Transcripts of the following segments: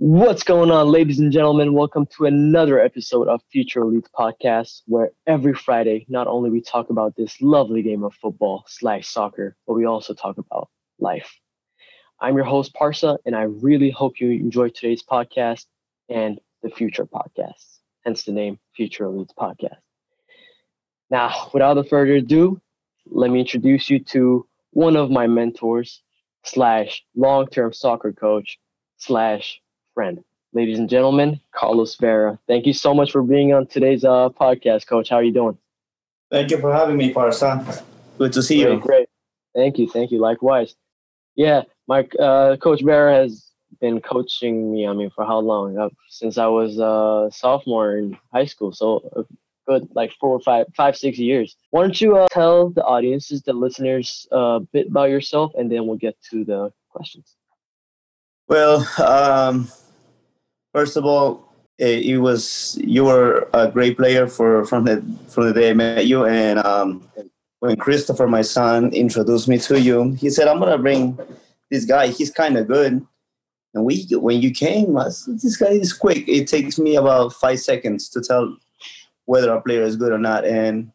What's going on, ladies and gentlemen? Welcome to another episode of Future Elites Podcast, where every Friday, not only we talk about this lovely game of football slash soccer, but we also talk about life. I'm your host, Parsa, and I really hope you enjoy today's podcast and the future podcast, hence the name Future Elites Podcast. Now, without further ado, let me introduce you to one of my mentors slash long-term soccer coach slash friend. Ladies and gentlemen, Carlos Vera. Thank you so much for being on today's uh, podcast, Coach. How are you doing? Thank you for having me, Parsa. Good to see great, you. Great. Thank you. Thank you. Likewise. Yeah, my uh, Coach Vera has been coaching me. I mean, for how long? Uh, since I was a uh, sophomore in high school. So a good like four, five, five, six years. Why don't you uh, tell the audiences, the listeners, a bit about yourself, and then we'll get to the questions. Well, um, First of all, it was you were a great player for from the from the day I met you, and um, when Christopher, my son, introduced me to you, he said, "I'm gonna bring this guy. He's kind of good." And we, when you came, I said, this guy is quick. It takes me about five seconds to tell whether a player is good or not. And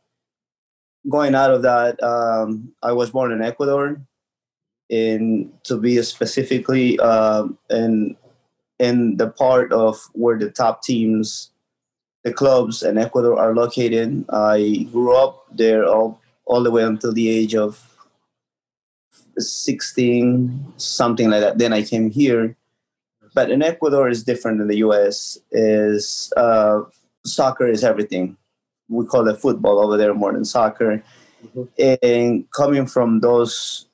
going out of that, um, I was born in Ecuador, and to be specifically uh, in in the part of where the top teams, the clubs in Ecuador are located. I grew up there all, all the way until the age of 16, something like that. Then I came here. But in Ecuador is different than the US. Is uh, soccer is everything. We call it football over there more than soccer. Mm-hmm. And coming from those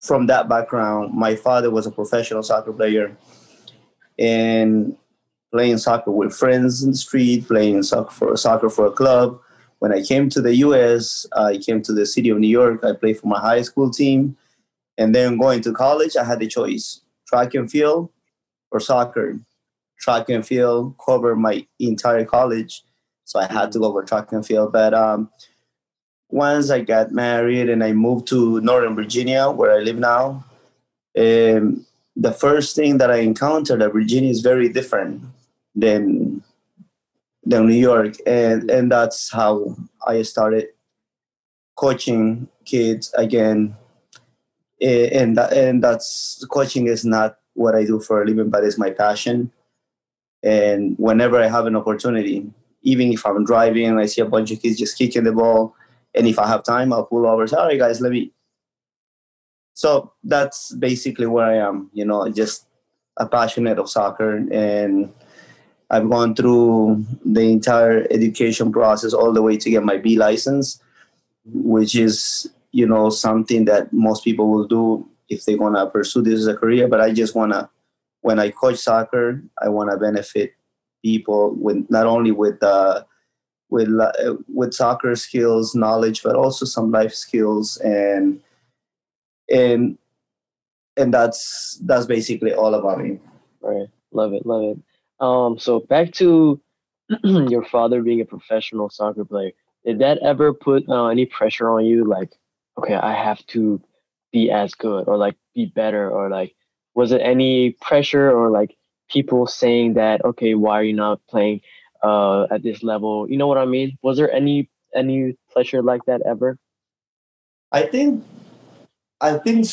from that background, my father was a professional soccer player and playing soccer with friends in the street, playing soccer for soccer for a club. When I came to the U.S., I came to the city of New York. I played for my high school team, and then going to college, I had the choice: track and field or soccer. Track and field covered my entire college, so I had to go with track and field. But um, once I got married and I moved to Northern Virginia, where I live now, um, the first thing that I encountered at Virginia is very different than than New York, and and that's how I started coaching kids again. Eh, and and that's coaching is not what I do for a living, but it's my passion. And whenever I have an opportunity, even if I'm driving and I see a bunch of kids just kicking the ball, and if I have time, I'll pull over. All right, guys, let me so that's basically where I am. You know, just a passionate of soccer, and I've gone through the entire education process all the way to get my B license, which is you know something that most people will do if they want to pursue this as a career. But I just want to, when I coach soccer, I want to benefit people with not only with uh, with uh, with soccer skills, knowledge, but also some life skills and and and that's that's basically all about me. Right, love it, love it. Um, so back to your father being a professional soccer player. Did that ever put uh, any pressure on you? Like, okay, I have to be as good, or like be better, or like, was it any pressure, or like people saying that, okay, why are you not playing uh, at this level? You know what I mean? Was there any any pressure like that ever? I think I think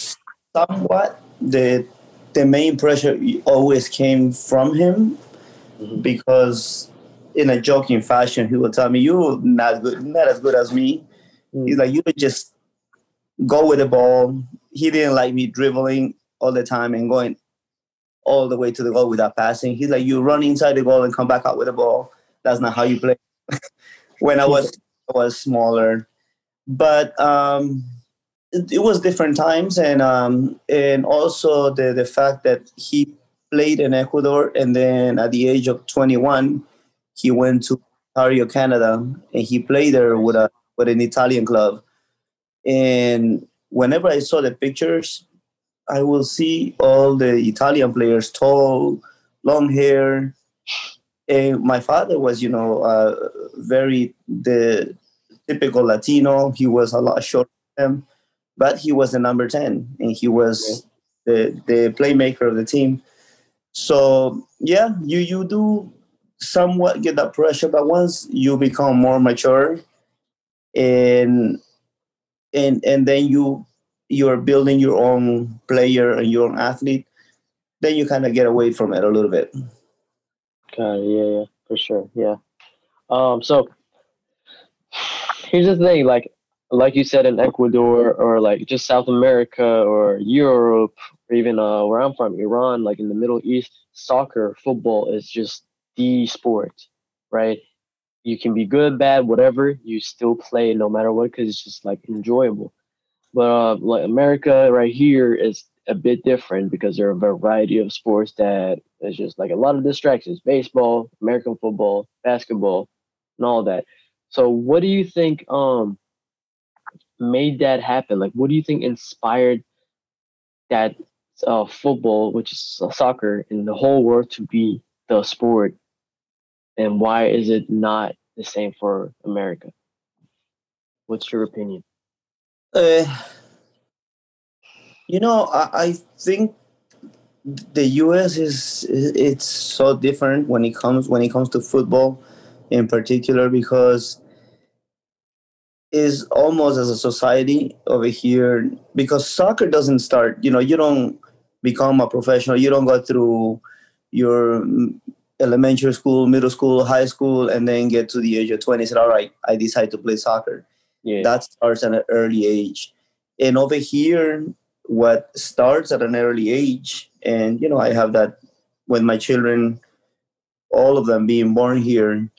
somewhat the the main pressure always came from him mm-hmm. because in a joking fashion he would tell me you're not good not as good as me. Mm-hmm. he's like you would just go with the ball. He didn't like me dribbling all the time and going all the way to the goal without passing. He's like you run inside the goal and come back out with the ball. That's not how you play. When i was I was smaller. But um it, was different times, and um, and also the the fact that he played in Ecuador, and then at the age of 21, he went to Ontario, Canada, and he played there with a with an Italian club. And whenever I saw the pictures, I will see all the Italian players tall, long hair. And my father was, you know, uh, very the typical Latino. He was a lot shorter than them but he was the number 10 and he was the, the playmaker of the team. So yeah, you you do somewhat get that pressure, but once you become more mature, and and and then you you're building your own player and your own athlete, then you kind of get away from it a little bit. Okay, yeah, yeah, for sure, yeah. Um, so here's the thing, like like you said in Ecuador or like just South America or Europe or even uh, where I'm from, Iran, like in the Middle East, soccer, football is just the sport, right? You can be good, bad, whatever, you still play no matter what because it's just like enjoyable. But uh, like America right here is a bit different because there are a variety of sports that is just like a lot of distractions baseball, American football, basketball, and all that. So, what do you think? Um, made that happen? Like, what do you think inspired that uh, football, which is soccer, in the whole world to be the sport? And why is it not the same for America? What's your opinion? Uh, you know, I, I think the U.S. is it's so different when it comes when it comes to football, in particular, because is almost as a society over here because soccer doesn't start you know you don't become a professional you don't go through your elementary school middle school high school and then get to the age of 20 and say all right i decide to play soccer yeah. that starts at an early age and over here what starts at an early age and you know i have that with my children all of them being born here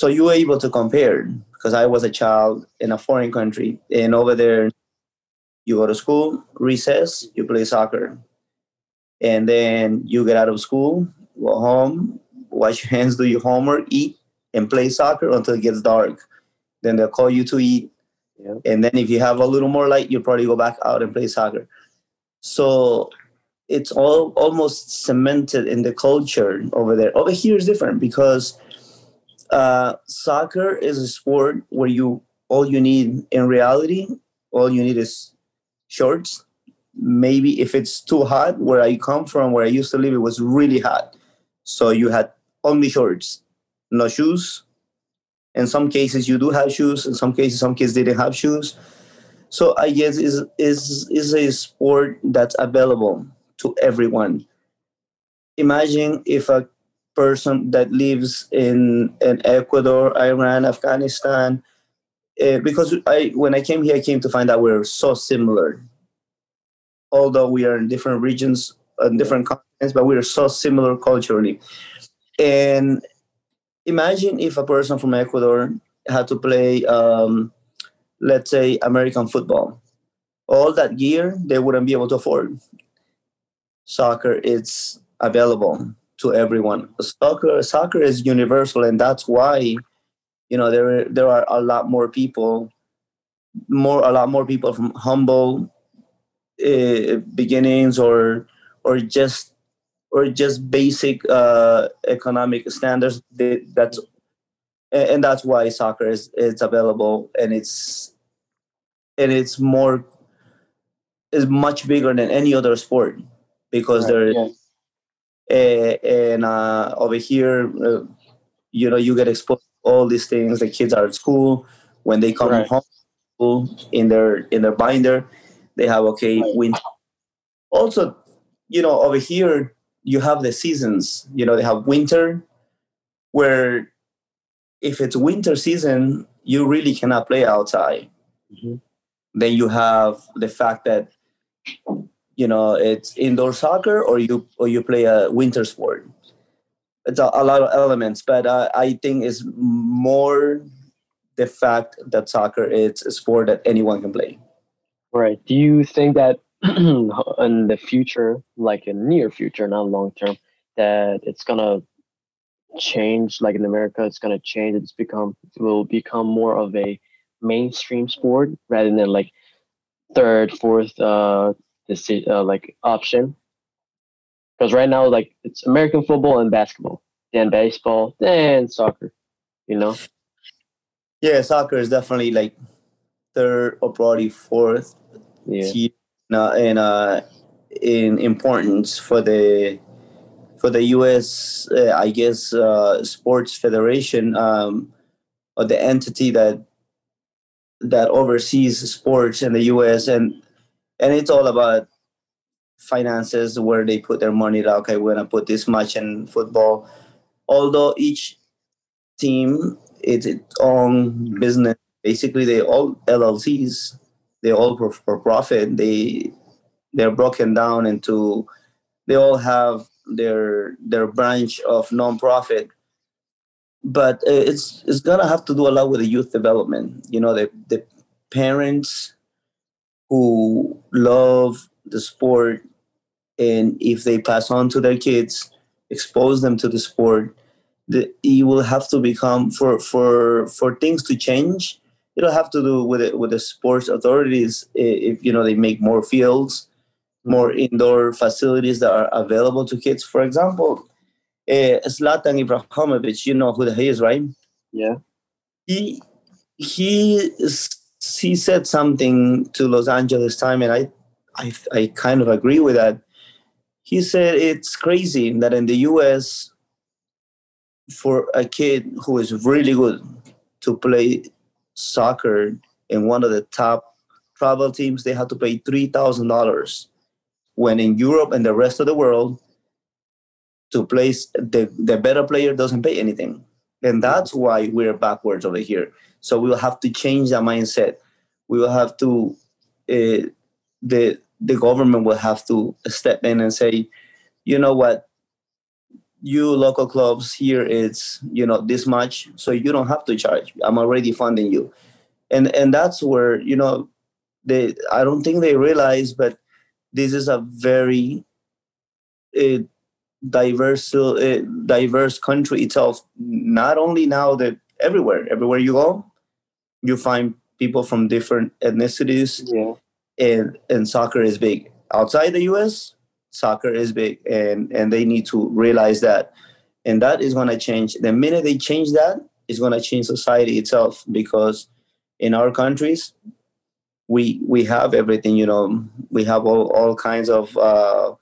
so you were able to compare because I was a child in a foreign country, and over there, you go to school, recess, you play soccer, and then you get out of school, go home, wash your hands, do your homework, eat, and play soccer until it gets dark. Then they'll call you to eat, yeah. and then if you have a little more light, you probably go back out and play soccer. So it's all almost cemented in the culture over there. Over here is different because uh, soccer is a sport where you all you need in reality, all you need is shorts. Maybe if it's too hot, where I come from, where I used to live, it was really hot. So you had only shorts, no shoes. In some cases, you do have shoes. In some cases, some kids didn't have shoes. So I guess is is is a sport that's available to everyone. Imagine if a person that lives in, in Ecuador, Iran, Afghanistan. Uh, because I, when I came here, I came to find out we're so similar. Although we are in different regions, and different continents, but we are so similar culturally. And imagine if a person from Ecuador had to play, um, let's say, American football. All that gear they wouldn't be able to afford. Soccer, it's available to everyone. Soccer soccer is universal, and that's why you know there there are a lot more people, more a lot more people from humble uh, beginnings or or just or just basic uh, economic standards. That's and that's why soccer is it's available and it's and it's more is much bigger than any other sport because right, there. Eh, and uh, over here, uh, you know, you get exposed to all these things. The kids are at school. When they come right. home in their in their binder, they have okay winter. Also, you know, over here you have the seasons. You know, they have winter, where if it's winter season, you really cannot play outside. Mm-hmm. Then you have the fact that you know it's indoor soccer or you or you play a winter sport. It's a, a lot of elements but uh, i think it's more the fact that soccer is a sport that anyone can play. Right. Do you think that in the future like in near future not long term that it's gonna change like in america it's gonna change it's become it will become more of a mainstream sport rather than like third fourth uh the uh, like option because right now like it's American football and basketball, then baseball, then soccer. You know. Yeah, soccer is definitely like third or probably fourth. Yeah. Tier, uh, and uh, in importance for the for the U.S. Uh, I guess uh, sports federation um, or the entity that that oversees sports in the U.S. and and it's all about finances where they put their money. Like, okay, we're gonna put this much in football. Although each team is its own business, basically they all LLCs. They all for profit. They they're broken down into. They all have their their branch of nonprofit but uh, it's it's gonna have to do a lot with the youth development you know the the parents who love the sport and if they pass on to their kids expose them to the sport the, you will have to become for for for things to change it'll have to do with it with the sports authorities if you know they make more fields more indoor facilities that are available to kids. For example, uh, Zlatan Ibrahimovic, you know who he is, right? Yeah. He he he said something to Los Angeles Times, and I, I I kind of agree with that. He said it's crazy that in the U.S. for a kid who is really good to play soccer in one of the top travel teams, they have to pay three thousand dollars when in Europe and the rest of the world, to place the, the better player doesn't pay anything. And that's why we're backwards over here. So we will have to change that mindset. We will have to, uh, the, the government will have to step in and say, you know what, you local clubs here it's you know this much so you don't have to charge i'm already funding you and and that's where you know they i don't think they realize but this is a very uh, diverse uh, diverse country itself. Not only now that everywhere, everywhere you go, you find people from different ethnicities. Yeah. And and soccer is big outside the U.S. Soccer is big, and and they need to realize that, and that is going to change. The minute they change that, it's going to change society itself because in our countries we we have everything you know we have all, all kinds of uh,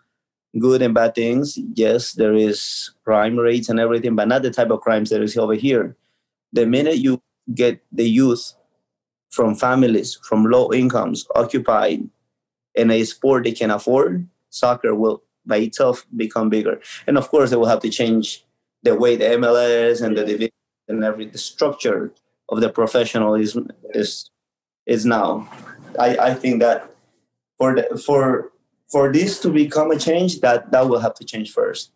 good and bad things yes there is crime rates and everything but not the type of crimes that is over here the minute you get the youth from families from low incomes occupied in a sport they can afford soccer will by itself become bigger. And of course they will have to change the way the mls and the division and every the structure of the professionalism is is now. I, I think that for the, for for this to become a change, that that will have to change first.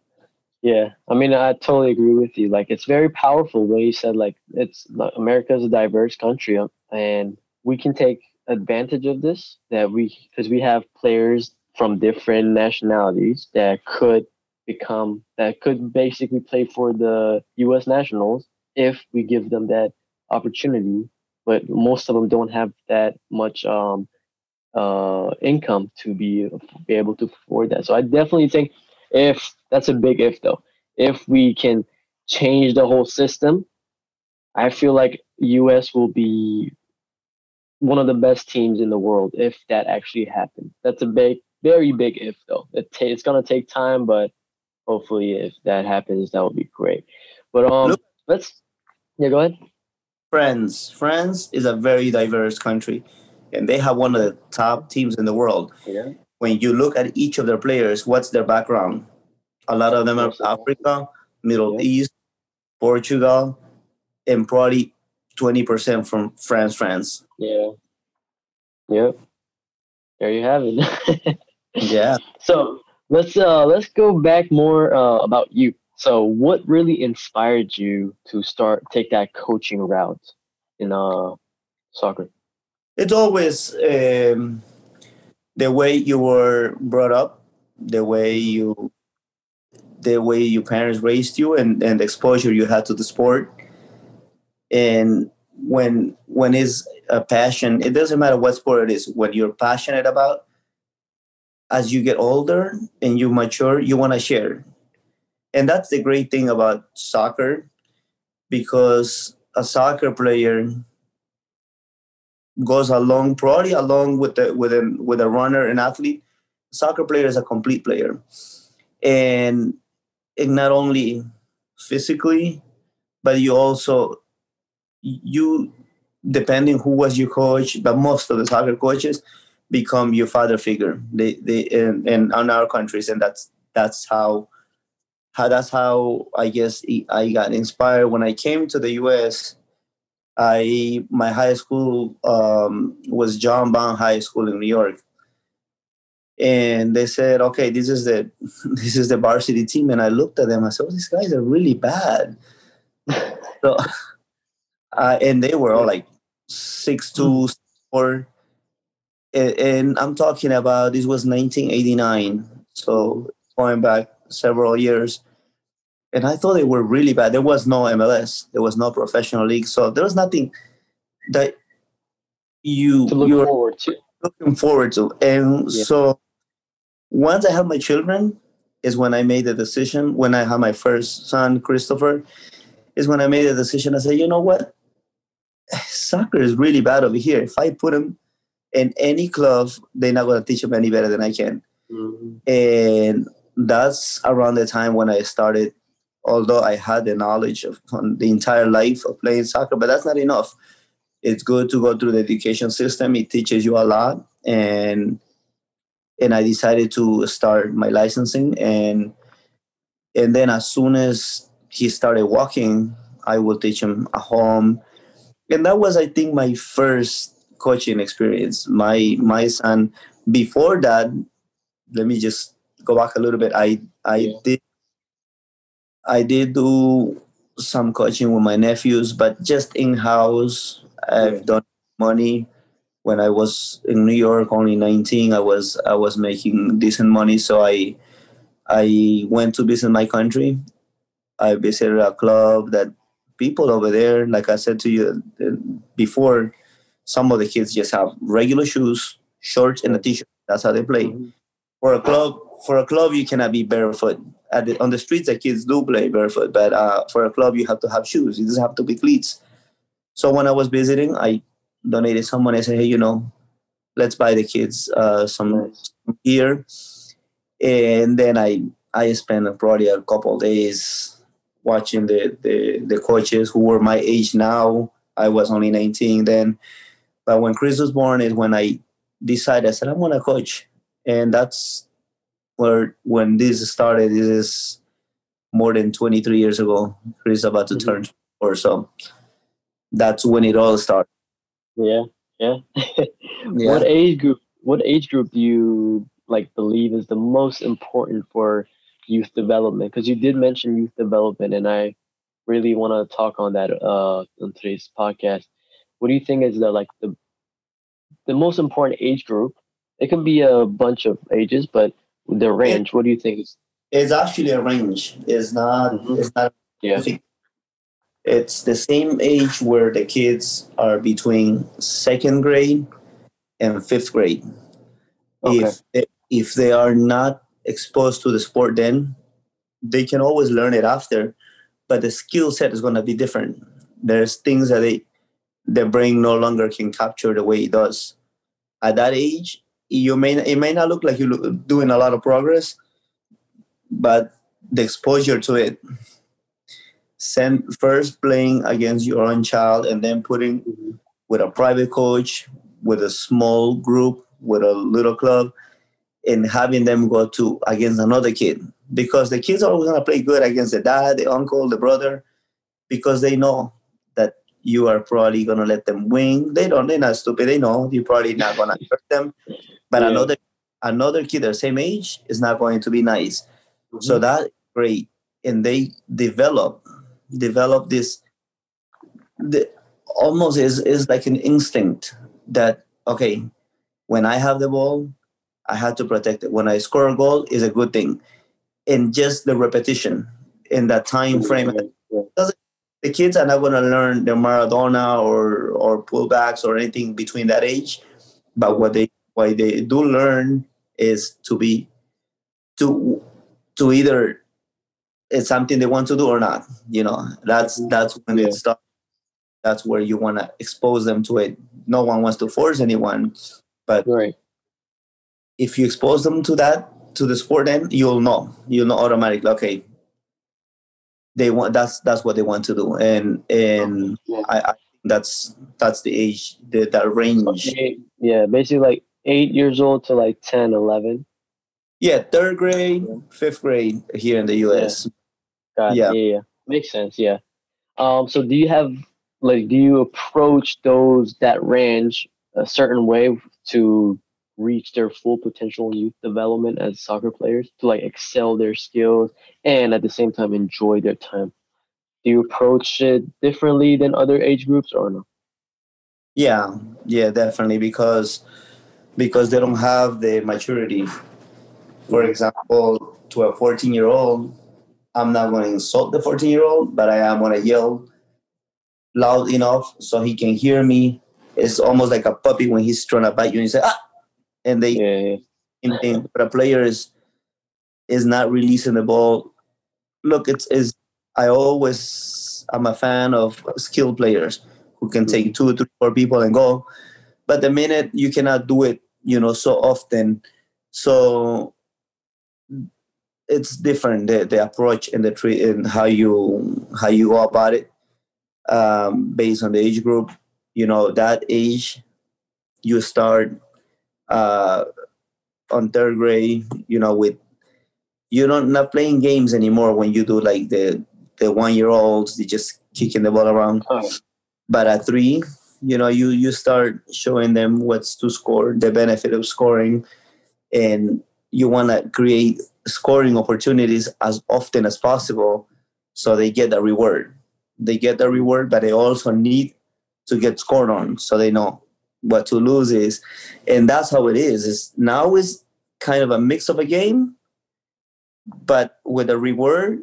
Yeah, I mean, I totally agree with you. Like, it's very powerful when you said like it's America is a diverse country, um, and we can take advantage of this. That we because we have players from different nationalities that could become that could basically play for the U.S. Nationals if we give them that opportunity but most of them don't have that much um, uh, income to be, be able to afford that. So I definitely think if that's a big if though, if we can change the whole system, I feel like US will be one of the best teams in the world if that actually happens. That's a big, very big if though. It t- it's gonna take time, but hopefully if that happens, that would be great. But um, Look. let's yeah, go ahead. France. France is a very diverse country, and they have one of the top teams in the world. Yeah. When you look at each of their players, what's their background? A lot of them are Africa, Middle yeah. East, Portugal, and probably twenty percent from France. France. Yeah. Yep. There you have it. yeah. So let's uh let's go back more uh, about you. So, what really inspired you to start take that coaching route in uh, soccer? It's always um, the way you were brought up, the way you, the way your parents raised you, and and the exposure you had to the sport. And when when is a passion, it doesn't matter what sport it is. what you're passionate about, as you get older and you mature, you want to share and that's the great thing about soccer because a soccer player goes along probably along with the with a with a runner and athlete soccer player is a complete player, and, and not only physically, but you also you depending who was your coach, but most of the soccer coaches become your father figure. They they in, in, in our countries, and that's that's how how that's how I guess I got inspired when I came to the U.S. I my high school um, was John Bowne High School in New York, and they said, "Okay, this is the this is the varsity team." And I looked at them. I said, "Oh, these guys are really bad." so, uh, and they were all like six two, four, and, and I'm talking about this was 1989, so going back several years and I thought they were really bad. There was no MLS, there was no professional league, so there was nothing that you to look you're forward to. looking forward to. And Yeah. so once I had my children, is when I made the decision. When I had my first son, Christopher, is when I made the decision. I said, you know what, soccer is really bad over here. If I put him in any club, they're not going to teach him any better than I can Mhm. and that's around the time when I started. Although I had the knowledge of on the entire life of playing soccer, but that's not enough. It's good to go through the education system. It teaches you a lot, and and I decided to start my licensing, and and then as soon as he started walking, I will teach him at home, and that was I think my first coaching experience. My my son before that let me just go back a little bit. I I Yeah. did I did do some coaching with my nephews, but just in house. I've Yeah. done money when I was in New York, only 19. I was I was making decent money, so I I went to visit my country. I visited a club that people over there, like I said to you uh, before, some of the kids just have regular shoes, shorts, and a t-shirt. That's how they play Mhm. for a club for a club you cannot be barefoot. At the, on the streets the kids do play barefoot but uh, for a club you have to have shoes. It doesn't have to be cleats. So when i was visiting i donated some money i said hey you know let's buy the kids uh, some gear. And then i i spent probably a couple days watching the, the the coaches who were my age now. I was only 19 then. But when chris was born is when i decided i said I'm gonna coach. And that's where when this started this is more than 23 years ago chris is about to Mhm. turn or so that's when it all started Yeah, yeah. Yeah. What age group? What age group do you like believe is the most important for youth development? Because you did mention youth development, and I really want to talk on that uh, on today's podcast. What do you think is the like the the most important age group? It can be a bunch of ages, but the range. What do you think is? it's actually a range it's not Mhm. it's not Yeah. it's the same age where the kids are between second grade and fifth grade Okay. if they, if they are not exposed to the sport then they can always learn it after but the skill set is going to be different there's things that they their brain no longer can capture the way it does at that age you may it may not look like you're doing a lot of progress but the exposure to it send first playing against your own child and then putting with a private coach, with a small group, with a little club, and having them go to against another kid. Because the kids are always gonna play good against the dad, the uncle, the brother, because they know you are probably gonna let them win. They don't. They're not stupid. They know you're probably not gonna hurt them. But Yeah. another another kid the same age is not going to be nice. Mm-hmm. So that great, and they develop develop this. The almost is is like an instinct that okay, when I have the ball, I have to protect it. When I score a goal, is a good thing, and just the repetition in that time frame. Yeah. The kids are not going to learn the Maradona or or pullbacks or anything between that age, but what they what they do learn is to be to to either it's something they want to do or not. You know, that's that's when Yeah. it starts. That's where you want to expose them to it. No one wants to force anyone, but Right. if you expose them to that to the sport, then you'll know. You'll know automatically. Okay, they want that's that's what they want to do, and and yeah. I, I that's that's the age the, that range. Yeah, basically like eight years old to like 10, 11. Yeah, third grade, fifth grade here in the U.S. Yeah. yeah. yeah, yeah, makes sense. Yeah. Um. So, do you have like, do you approach those that range a certain way to reach their full potential in youth development as soccer players to like excel their skills and at the same time enjoy their time? Do you approach it differently than other age groups or no? Yeah, yeah, definitely because because they don't have the maturity. For example, to a 14 year old, I'm not going to insult the 14 year old, but I am going to yell loud enough so he can hear me. It's almost like a puppy when he's trying to bite you and you say, ah, and they, yeah, yeah. but a player is, is not releasing the ball. Look, it's, is I always, I'm a fan of skilled players who can take two, three, four people and go. But the minute you cannot do it, you know, so often, so it's different the, the approach and the treat and how you how you go about it um, based on the age group. You know, that age you start uh, on third grade. You know, with you're not not playing games anymore when you do like the the one year olds. They just kicking the ball around. Oh. But at three, you know, you you start showing them what's to score, the benefit of scoring, and you want to create scoring opportunities as often as possible so they get the reward they get the reward but they also need to get scored on so they know what to lose is and that's how it It's is now is kind of a mix of a game but with a reward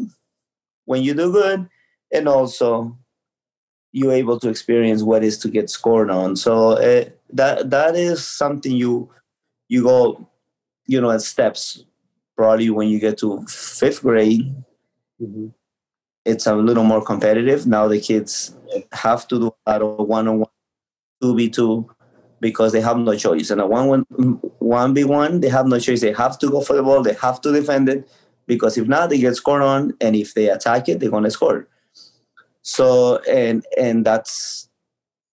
when you do good and also you're able to experience what is to get scored on so uh, that that is something you you go you know, at steps. Probably when you get to fifth grade, mm-hmm. it's a little more competitive. Now the kids have to do a lot of one-on-one, two v two, because they have no choice. And a one one one v one, they have no choice. They have to go for the ball. They have to defend it because if not, they get scored on, and if they attack it, they're gonna score. So and and that's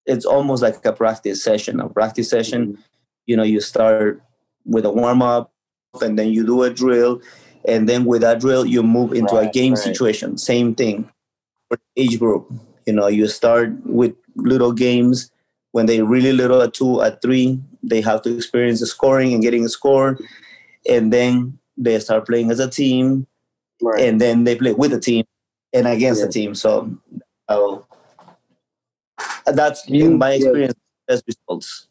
it's almost like a practice session. A practice session, mm-hmm. you know, you start with a warm up, and then you do a drill, and then with that drill you move into right, a game right. situation. Same thing for age group. You know, you start with little games when they really little at two, at three, they have to experience the scoring and getting a score, and then they start playing as a team, right. and then they play with the team and against yeah. the team. So, uh, that's you, in my experience yeah. best results.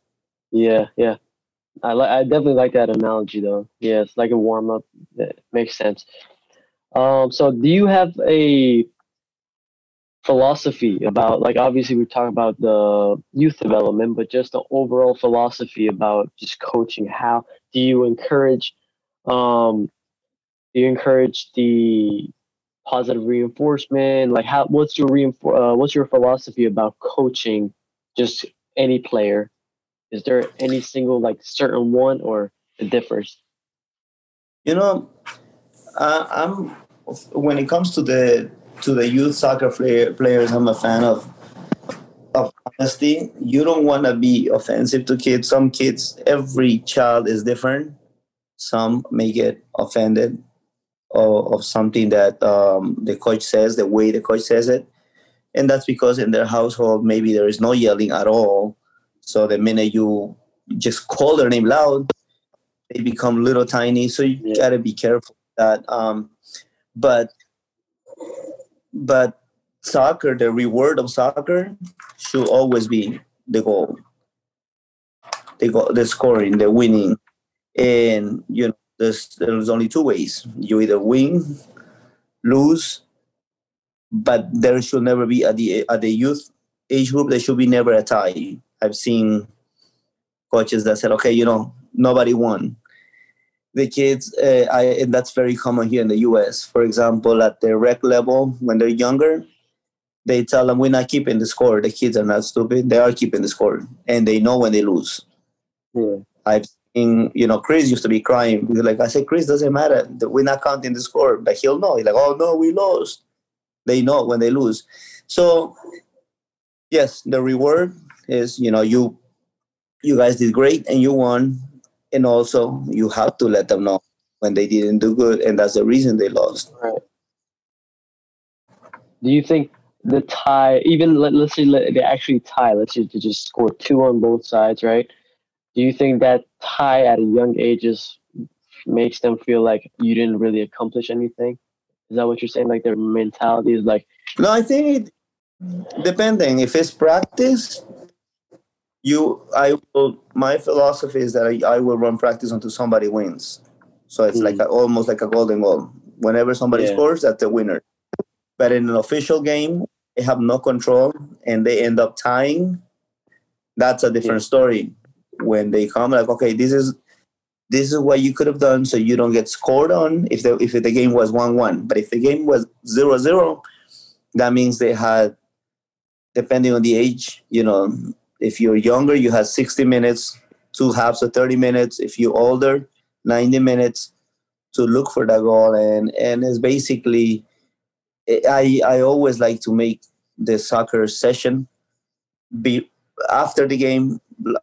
Yeah, yeah. I li- I definitely like that analogy though. Yeah, it's like a warm up. It makes sense. Um, so do you have a philosophy about like obviously we talk about the youth development, but just the overall philosophy about just coaching. How do you encourage um do you encourage the positive reinforcement? Like how what's your reinfor- uh, what's your philosophy about coaching just any player is there any single like certain one or it differs? You know, uh, I'm when it comes to the to the youth soccer play, players, I'm a fan of of honesty. You don't want to be offensive to kids. Some kids, every child is different. Some may get offended of, of something that um, the coach says, the way the coach says it, and that's because in their household maybe there is no yelling at all so the minute you just call their name loud, they become little tiny. So you yeah. gotta be careful that. Um, but but soccer, the reward of soccer should always be the goal. The goal, the scoring, the winning, and you know there's there's only two ways. You either win, lose, but there should never be at the at the youth age group. There should be never a tie. I've seen coaches that said, okay, you know, nobody won. The kids, uh, I, and that's very common here in the US. For example, at the rec level, when they're younger, they tell them, we're not keeping the score. The kids are not stupid. They are keeping the score. And they know when they lose. Yeah. I've seen, you know, Chris used to be crying. Like I said, Chris doesn't matter. We're not counting the score, but he'll know. He's like, oh no, we lost. They know when they lose. So yes, the reward is you know you you guys did great and you won, and also you have to let them know when they didn't do good, and that's the reason they lost. Right. Do you think the tie, even let, let's say they actually tie, let's say they just score two on both sides, right? Do you think that tie at a young age just makes them feel like you didn't really accomplish anything? Is that what you're saying? Like their mentality is like. No, I think it, depending if it's practice, you I will. My philosophy is that I, I will run practice until somebody wins. So it's mm. like a, almost like a golden goal. Whenever somebody yeah. scores, that's the winner. But in an official game, they have no control and they end up tying. That's a different yeah. story. When they come, like, okay, this is this is what you could have done, so you don't get scored on if the if the game was one one. But if the game was zero zero, that means they had, depending on the age, you know, if you're younger, you have sixty minutes, two halves of thirty minutes. If you're older, 90 minutes to look for that goal and and it's basically i i always like to make the soccer session be after the game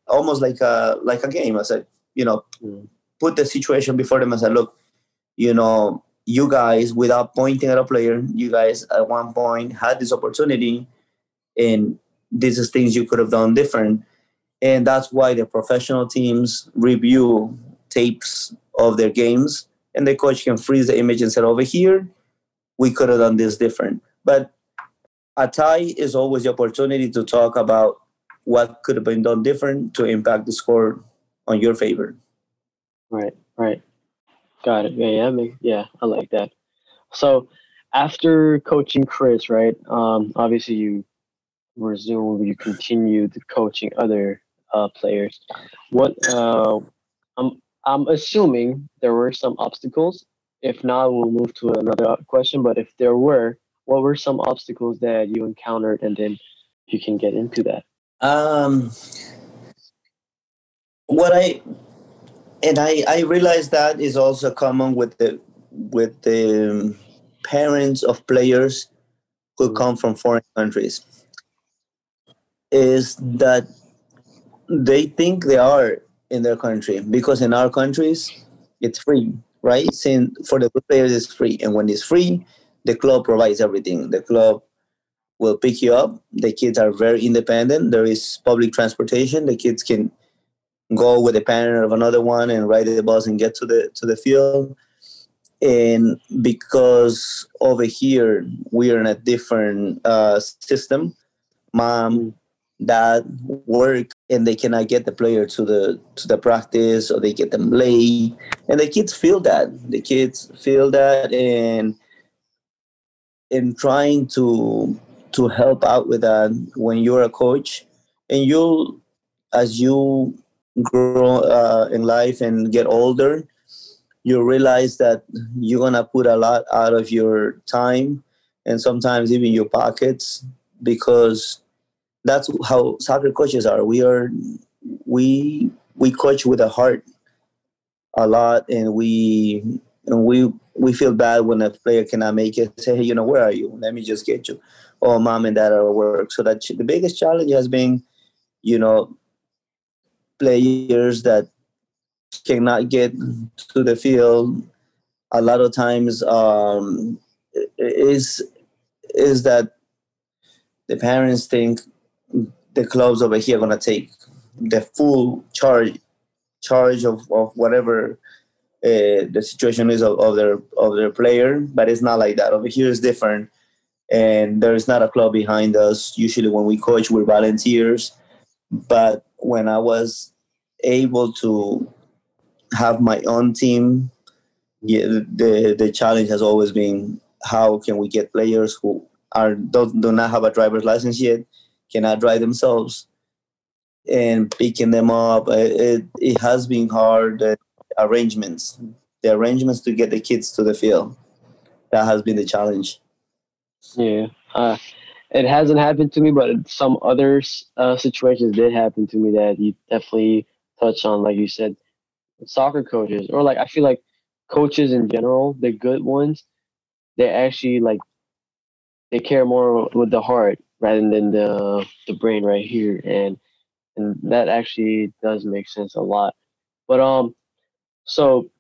almost like a like a game i said you know mm. put the situation before them I said look you know you guys without pointing at a player you guys at one point had this opportunity and this are things you could have done different and that's why the professional teams review tapes of their games, and the coach can freeze the image and say, over here, we could have done this different. But a tie is always the opportunity to talk about what could have been done different to impact the score on your favor. Right, right. Got it. Yeah, yeah, I yeah, I like that. So after coaching Chris, right? Um, obviously you resume, you continued coaching other uh, players. What uh, um, I'm assuming there were some obstacles. If not, we'll move to another question. But if there were, what were some obstacles that you encountered, and then you can get into that. Um, what I and I I realize that is also common with the with the parents of players who mm-hmm. come from foreign countries is that they think they are in their country because in our countries it's free, right? Since for the players it's free, and when it's free, the club provides everything. The club will pick you up. The kids are very independent. There is public transportation. The kids can go with a parent of another one and ride the bus and get to the to the field. And because over here we are in a different uh, system, mom, dad work and they cannot get the player to the to the practice or they get them late. And the kids feel that the kids feel that and in trying to to help out with that when you're a coach. And you as you grow uh, in life and get older you realize that you're gonna put a lot out of your time and sometimes even your pockets because that's how soccer coaches are. We are we we coach with a heart a lot, and we and we we feel bad when a player cannot make it. Say, hey, you know, where are you? Let me just get you. Oh, mom and dad are at work. So that the biggest challenge has been, you know, players that cannot get to the field. A lot of times um, is is that the parents think the clubs over here are gonna take the full charge charge of, of whatever uh, the situation is of, of their of their player, but it's not like that. Over here is different, and there is not a club behind us. Usually, when we coach, we're volunteers. But when I was able to have my own team, yeah, the the challenge has always been how can we get players who are don't, do not have a driver's license yet cannot drive themselves and picking them up? It, it has been hard uh, arrangements the arrangements to get the kids to the field. That has been the challenge. Yeah uh, it hasn't happened to me but some other uh, situations did happen to me that you definitely touched on like you said soccer coaches or like I feel like coaches in general, the good ones, they actually like they care more with the heart rather than the the brain right here and and that actually does make sense a lot. But um so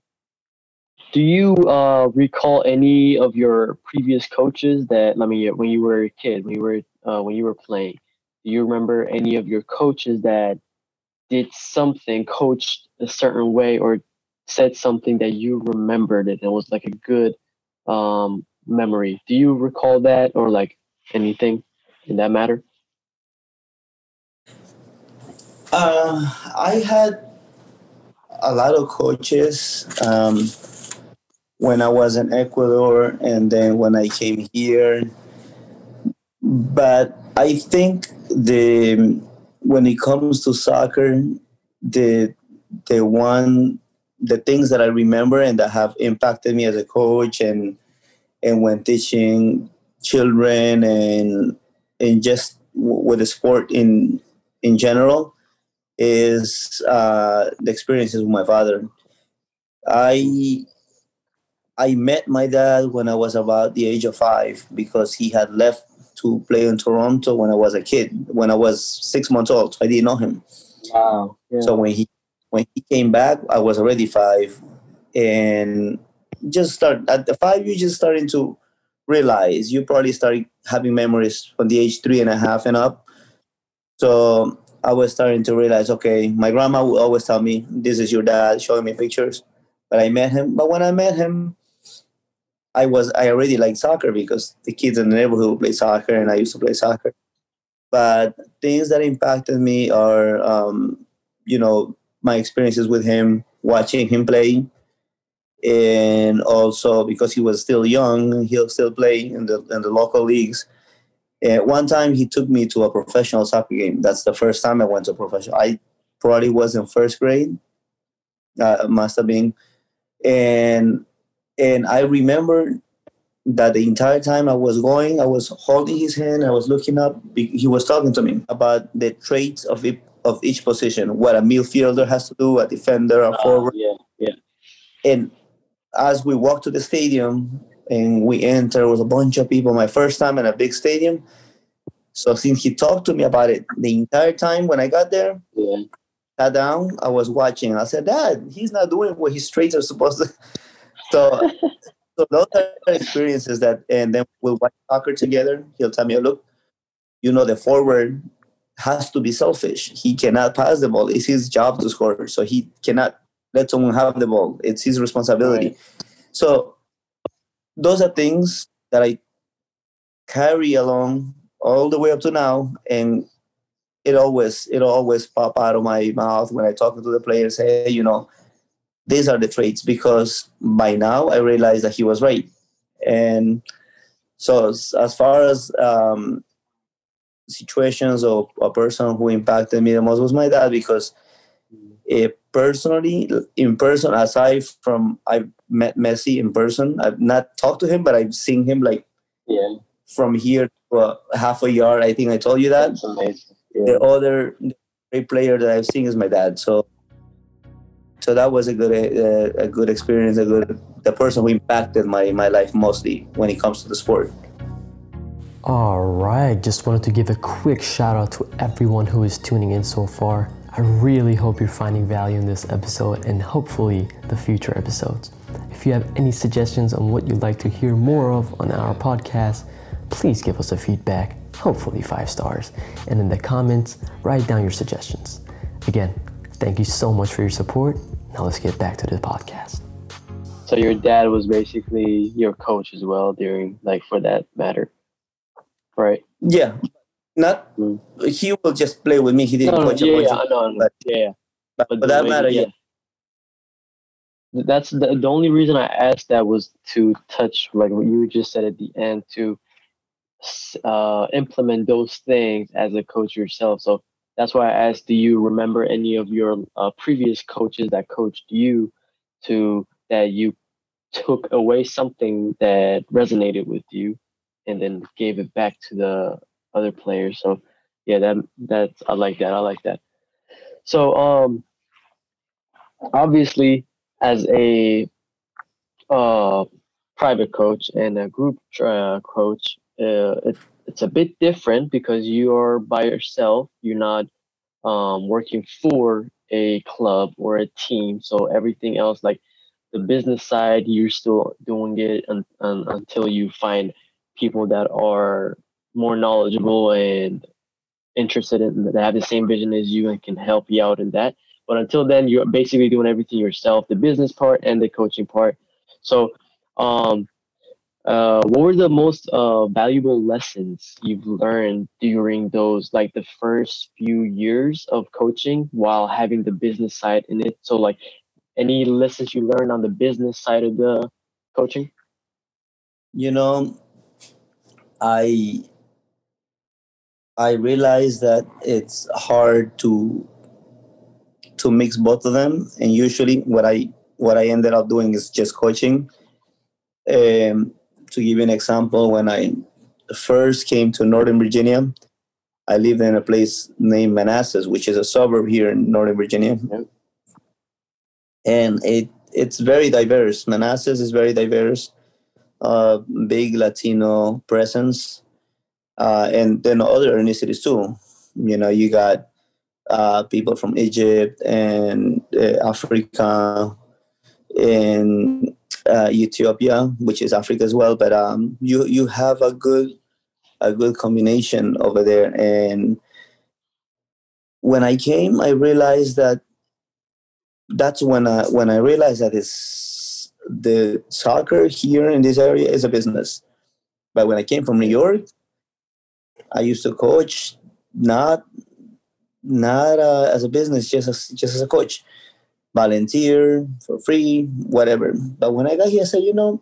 do you uh, recall any of your previous coaches that I mean when you were a kid, when you were uh, when you were playing? Do you remember any of your coaches that did something, coached a certain way, or said something that you remembered it and was like a good um, memory? Do you recall that, or like anything in that matter? Uh, I had a lot of coaches. Um, when I was in Ecuador and then when I came here. But I think the when it comes to soccer, the the one the things that I remember and that have impacted me as a coach and and when teaching children and and just with the sport in in general is uh, the experiences with my father. I I met my dad when I was about the age of five because he had left to play in Toronto when I was a kid. When I was six months old, I didn't know him. Wow. Yeah. So when he when he came back, I was already five, and just start at the five. You just starting to realize you probably started having memories from the age three and a half and up. So I was starting to realize, okay, my grandma would always tell me, "This is your dad," showing me pictures. But I met him. But when I met him, I was I already liked soccer because the kids in the neighborhood play soccer and I used to play soccer. But things that impacted me are, um, you know, my experiences with him, watching him play, and also because he was still young, he'll still play in the in the local leagues. And one time he took me to a professional soccer game. That's the first time I went to professional. I probably was in first grade. Uh, must have been, and and I remember that the entire time I was going, I was holding his hand, I was looking up. He was talking to me about the traits of it, of each position, what a midfielder has to do, a defender, a uh, forward. Yeah, yeah. And as we walked to the stadium and we entered, with a bunch of people. My first time in a big stadium. So since he talked to me about it the entire time when I got there, yeah. sat down, I was watching. I said, Dad, he's not doing what his traits are supposed to so, so those are experiences that, and then we'll watch soccer together. He'll tell me, look, you know, the forward has to be selfish. He cannot pass the ball. It's his job to score. So he cannot let someone have the ball. It's his responsibility. Right. So those are things that I carry along all the way up to now. And it always it always pop out of my mouth when I talk to the players. Hey, you know, these are the traits because by now I realized that he was right. And so, as far as um, situations or a person who impacted me the most was my dad because uh, personally, in person, aside from I've met Messi in person, I've not talked to him, but I've seen him like yeah. from here to uh, half a yard. I think I told you that. Yeah. The other great player that I've seen is my dad. So so that was a good a, a good experience a good the person who impacted my my life mostly when it comes to the sport all right just wanted to give a quick shout out to everyone who is tuning in so far i really hope you're finding value in this episode and hopefully the future episodes if you have any suggestions on what you'd like to hear more of on our podcast please give us a feedback hopefully five stars and in the comments write down your suggestions again thank you so much for your support now let's get back to the podcast. So your dad was basically your coach as well during like for that matter, right? Yeah, not mm. he will just play with me. He didn't no, coach yeah, a bunch yeah, of, no, but, yeah, But, but for that matter, yeah. yeah. That's the, the only reason I asked that was to touch like what you just said at the end to uh, implement those things as a coach yourself. So that's why I asked, do you remember any of your uh, previous coaches that coached you to that you took away something that resonated with you and then gave it back to the other players. So yeah, that that's I like that. I like that. So um obviously, as a uh, private coach and a group uh, coach, uh, it, it's a bit different because you're by yourself. You're not um, working for a club or a team. So everything else, like the business side, you're still doing it un- un- until you find people that are more knowledgeable and interested in that have the same vision as you and can help you out in that. But until then, you're basically doing everything yourself, the business part and the coaching part. So, um, uh, what were the most uh, valuable lessons you've learned during those like the first few years of coaching while having the business side in it? So, like, any lessons you learned on the business side of the coaching? You know, I I realized that it's hard to to mix both of them, and usually what I what I ended up doing is just coaching. Um, to give you an example, when I first came to Northern Virginia, I lived in a place named Manassas, which is a suburb here in Northern Virginia, and it it's very diverse. Manassas is very diverse, uh, big Latino presence, uh, and then other ethnicities too. You know, you got uh, people from Egypt and uh, Africa and uh, Ethiopia, which is Africa as well. But um, you you have a good a good combination over there. And when I came, I realized that that's when I when I realized that it's the soccer here in this area is a business. But when I came from New York, I used to coach not not uh, as a business, just as just as a coach, volunteer for free, whatever. But when I got here, I said, you know,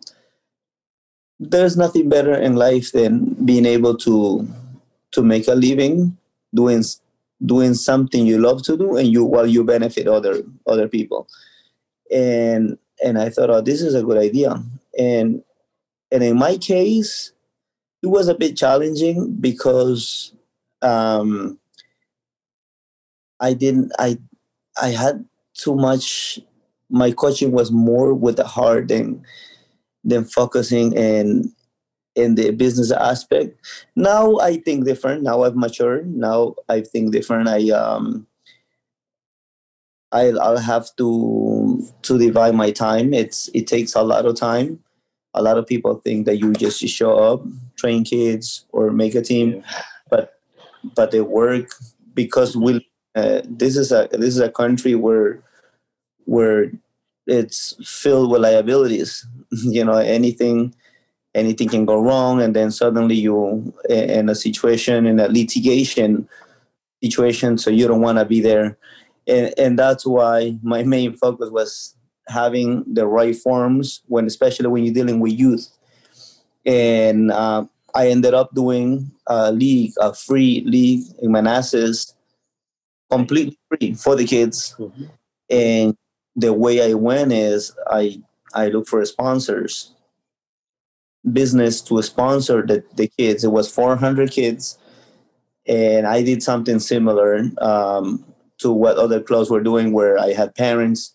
there's nothing better in life than being able to to make a living doing doing something you love to do and you while you benefit other other people. And and i thought oh this is a good idea. And and in my case it was a bit challenging because um i didn't i i had too much my coaching was more with the heart than than focusing in in the business aspect. Now I think different. Now I've matured. Now I think different. I um I'll, I'll have to to divide my time. It's it takes a lot of time. A lot of people think that you just show up, train kids, or make a team, but but they work because we. Uh, this is a this is a country where where it's filled with liabilities. you know, anything anything can go wrong, and then suddenly you in a situation in a litigation situation, so you don't want to be there, and and that's why my main focus was having the right forms when, especially when you're dealing with youth, and uh, I ended up doing a league, a free league in Manassas, completely free for the kids, Mm-hmm. and the way I went is I I look for sponsors, business to sponsor the, the kids. It was 400 kids, and I did something similar um, to what other clubs were doing, where I had parents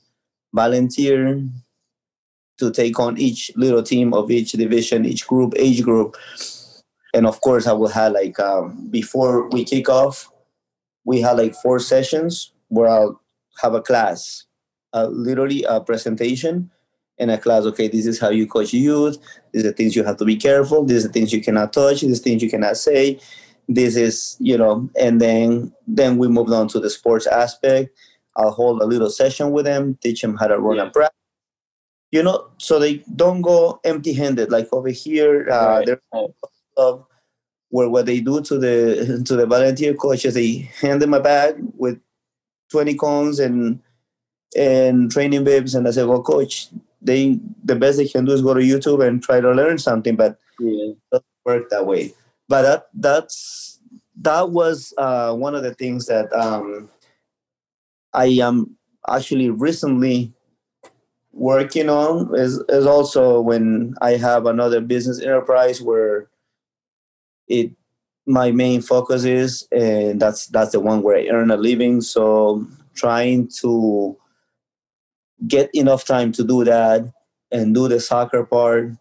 volunteer to take on each little team of each division, each group, age group, and of course I will have like um, before we kick off, we had like four sessions where I'll have a class uh, literally a presentation in a class. Okay, this is how you coach youth. These are things you have to be careful. These are things you cannot touch. These things you cannot say. This is you know, and then then we moved on to the sports aspect. I'll hold a little session with them, teach them how to run Yeah. a practice. You know, so they don't go empty-handed. Like over here, uh, right. Of where what they do to the to the volunteer coaches, they hand them a bag with 20 cones and and training bibs, and I say, well, coach, they the best they can do is go to YouTube and try to learn something, but Yeah. it doesn't work that way. But that that's that was uh, one of the things that um, I am actually recently working on is, is also when I have another business enterprise where it my main focus is and that's that's the one where I earn a living. So trying to get enough time to do that and do the soccer part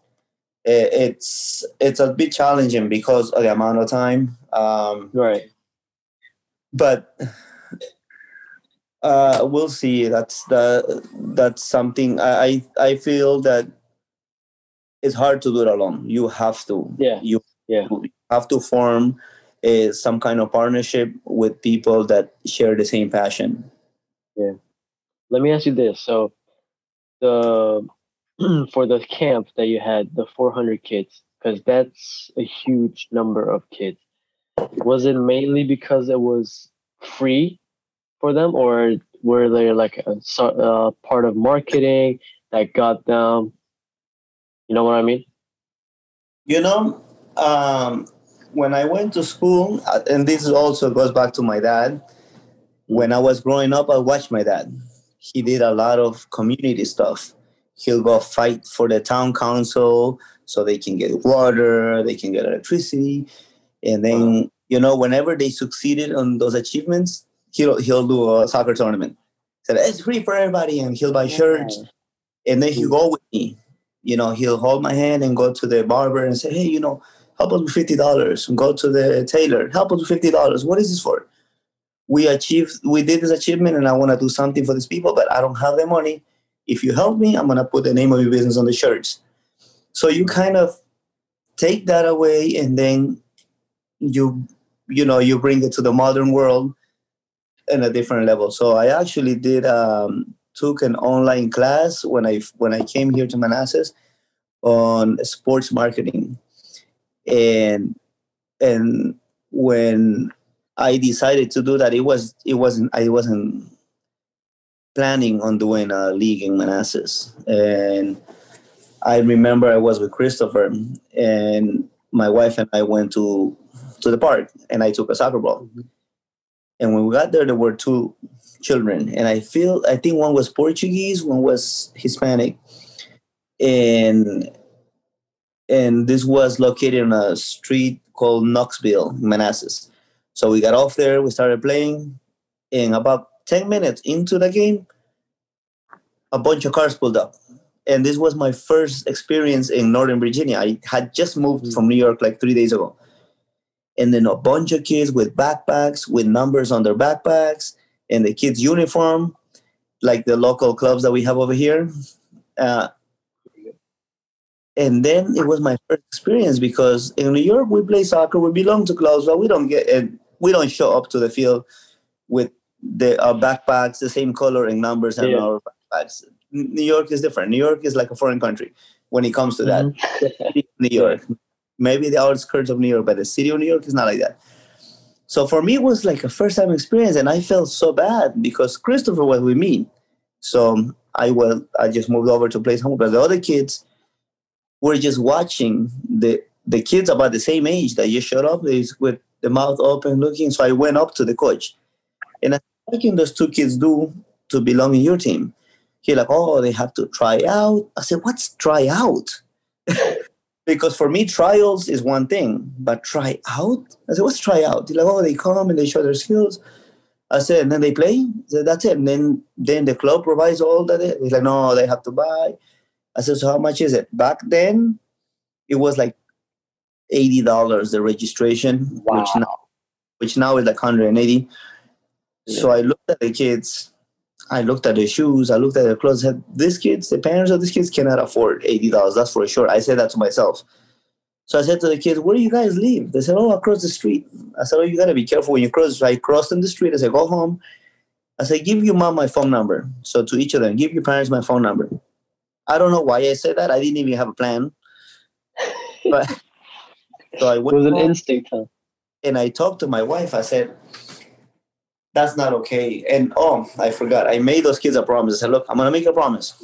it's it's a bit challenging because of the amount of time um, right. but uh, we'll see. That's the that's something i i feel that it's hard to do it alone. You have to. Yeah. You yeah have to form a, some kind of partnership with people that share the same passion. Yeah. Let me ask you this. So the for the camp that you had the 400 kids because that's a huge number of kids was it mainly because it was free for them or were they like a, a part of marketing that got them? You know what i mean? You know um, when i went to school uh, and this also goes back to my dad when i was growing up i watched my dad. He did a lot of community stuff. He'll go fight for the town council so they can get water they can get electricity. And then you know whenever they succeeded on those achievements he'll he'll do a soccer tournament. Said it's free for everybody and he'll buy shirts. And then he'll go with me. You know he'll hold my hand and go to the barber and say hey you know help us with fifty dollars. Go to the tailor. Help us with fifty dollars. What is this for? We achieved we did this achievement and i want to do something for these people but i don't have the money. If you help me i'm to put the name of your business on the shirts. So you kind of take that away and then you you know you bring it to the modern world in a different level. So i actually did um, took an online class when i when i came here to manassas on sports marketing and and when i decided to do that it was it wasn't i wasn't planning on doing a league in manassas and i remember i was with christopher and my wife and i went to to the park and I took a soccer ball. Mm-hmm. And when we got there, there were two children, and I feel I think one was Portuguese, one was Hispanic, and and this was located on a street called Knoxville, Manassas. So we got off there, we started playing, and about ten minutes into the game, a bunch of cars pulled up. And this was my first experience in Northern Virginia. I had just moved from New York like three days ago and then a bunch of kids with backpacks with numbers on their backpacks and the kids uniform like the local clubs that we have over here uh, and then it was my first experience because in new york we play soccer we belong to clubs but we don't get and we don't show up to the field with the our backpacks the same color and numbers and yeah. our backpacks new york is different new york is like a foreign country when it comes to that mm-hmm. new york maybe the outskirts of New York, but the city of New York is not like that. So for me, it was like a first time experience, and I felt so bad because Christopher was with me. So I was I just moved over to play home, but the other kids were just watching the the kids about the same age that just showed up is with the mouth open looking. So I went up to the coach, and I said, what can those two kids do to belong in your team? He like, oh, they have to try out. I said, what's try out? because for me trials is one thing but try out i said what's try out They're like oh they come and they show their skills i said and then they play said that's it and then then the club provides all that he's like no they have to buy i said so how much is it back then it was like $80 the registration wow. which now which now is like 180 yeah. so i looked at the kids I looked at the shoes, I looked at the clothes. Said, these kids, the parents of these kids cannot afford eighty dollars. That's for sure. I said that to myself. So I said to the kids, "Where do you guys live?" They said, "Oh, across the street." I said, "Oh, you gotta be careful when you cross." So I crossed in the street. I said, "Go home." I said, "Give your mom my phone number." So to each of them, give your parents my phone number. I don't know why I said that. I didn't even have a plan. But so I went. It was an instinct, huh? And I talked to my wife. I said, that's not okay. And oh, I forgot. I made those kids a promise. I said, look, I'm gonna make a promise.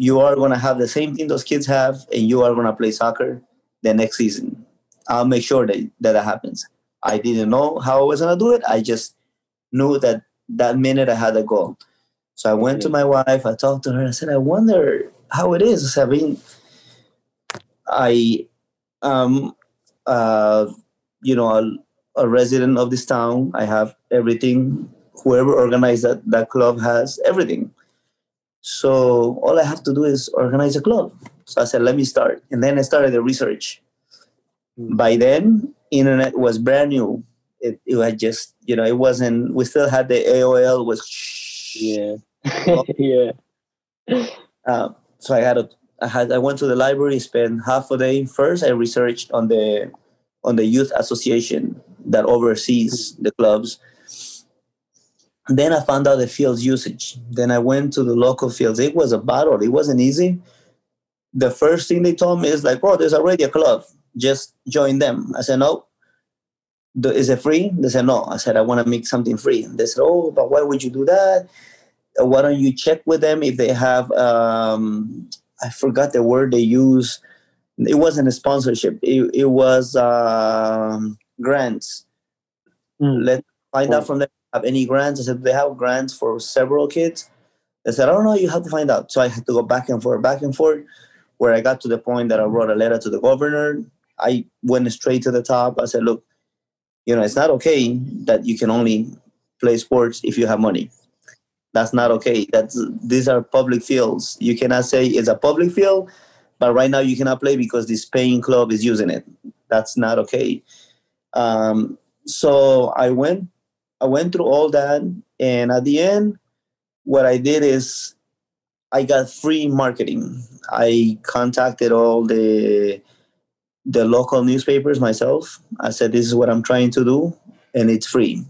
You are gonna have the same thing those kids have, and you are gonna play soccer the next season. I'll make sure that that, that happens. I didn't know how I was gonna do it. I just knew that that minute I had a goal. So I went to my wife. I talked to her. I said, I wonder how it is. I said, I mean, I um uh you know a resident of this town. I have everything. Whoever organized that, that club has everything. So all I have to do is organize a club. So I said, let me start. And then I started the research. Hmm. By then, internet was brand new. It, it was just, you know, it wasn't, we still had the AOL was, Yeah. yeah. uh, so I had a, I had, I went to the library, spent half a day. First, I researched on the, on the youth association that oversees the clubs. Then I found out the fields usage. Then I went to the local fields. It was a battle. It wasn't easy. The first thing they told me is like, "Oh, there's already a club. Just join them." I said, "No." "The- Is it free? They said, "No." I said, "I want to make something free." They said, "Oh, but why would you do that? Uh, Why don't you check with them if they have?" Um, I forgot the word they use. It wasn't a sponsorship. It, it was um, grants Mm. let find Oh. out from them have any grants. I said they have grants for several kids. They said, I don't know, you have to find out. So I had to go back and forth, back and forth, where I got to the point that I wrote a letter to the governor. I went straight to the top. I said, look, you know, it's not okay that you can only play sports if you have money. That's not okay. That's these are public fields. You cannot say it's a public field, but right now you cannot play because this paying club is using it. That's not okay. Um, so I went I went through all that and at the end what I did is I got free marketing. I contacted all the the local newspapers myself. I said this is what I'm trying to do and it's free.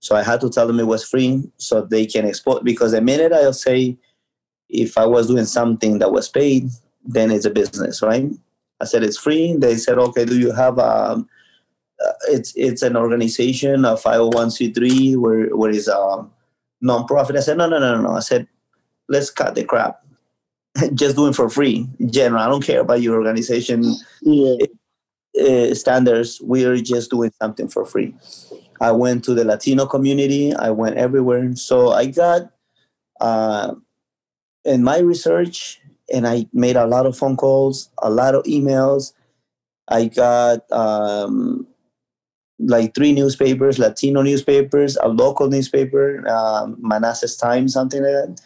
So I had to tell them it was free so they can export because the minute I'll say if I was doing something that was paid, then it's a business, right? I said it's free. They said, okay, do you have um, uh, it's it's an organization, a 501c3, where where is a nonprofit. I said, no, no, no, no. I said, let's cut the crap. Just do it for free. General, I don't care about your organization Yeah. uh, standards. We're just doing something for free. I went to the Latino community. I went everywhere. So I got uh, in my research, and I made a lot of phone calls, a lot of emails. I got um, like three newspapers, Latino newspapers, a local newspaper, um, Manassas Times, something like that.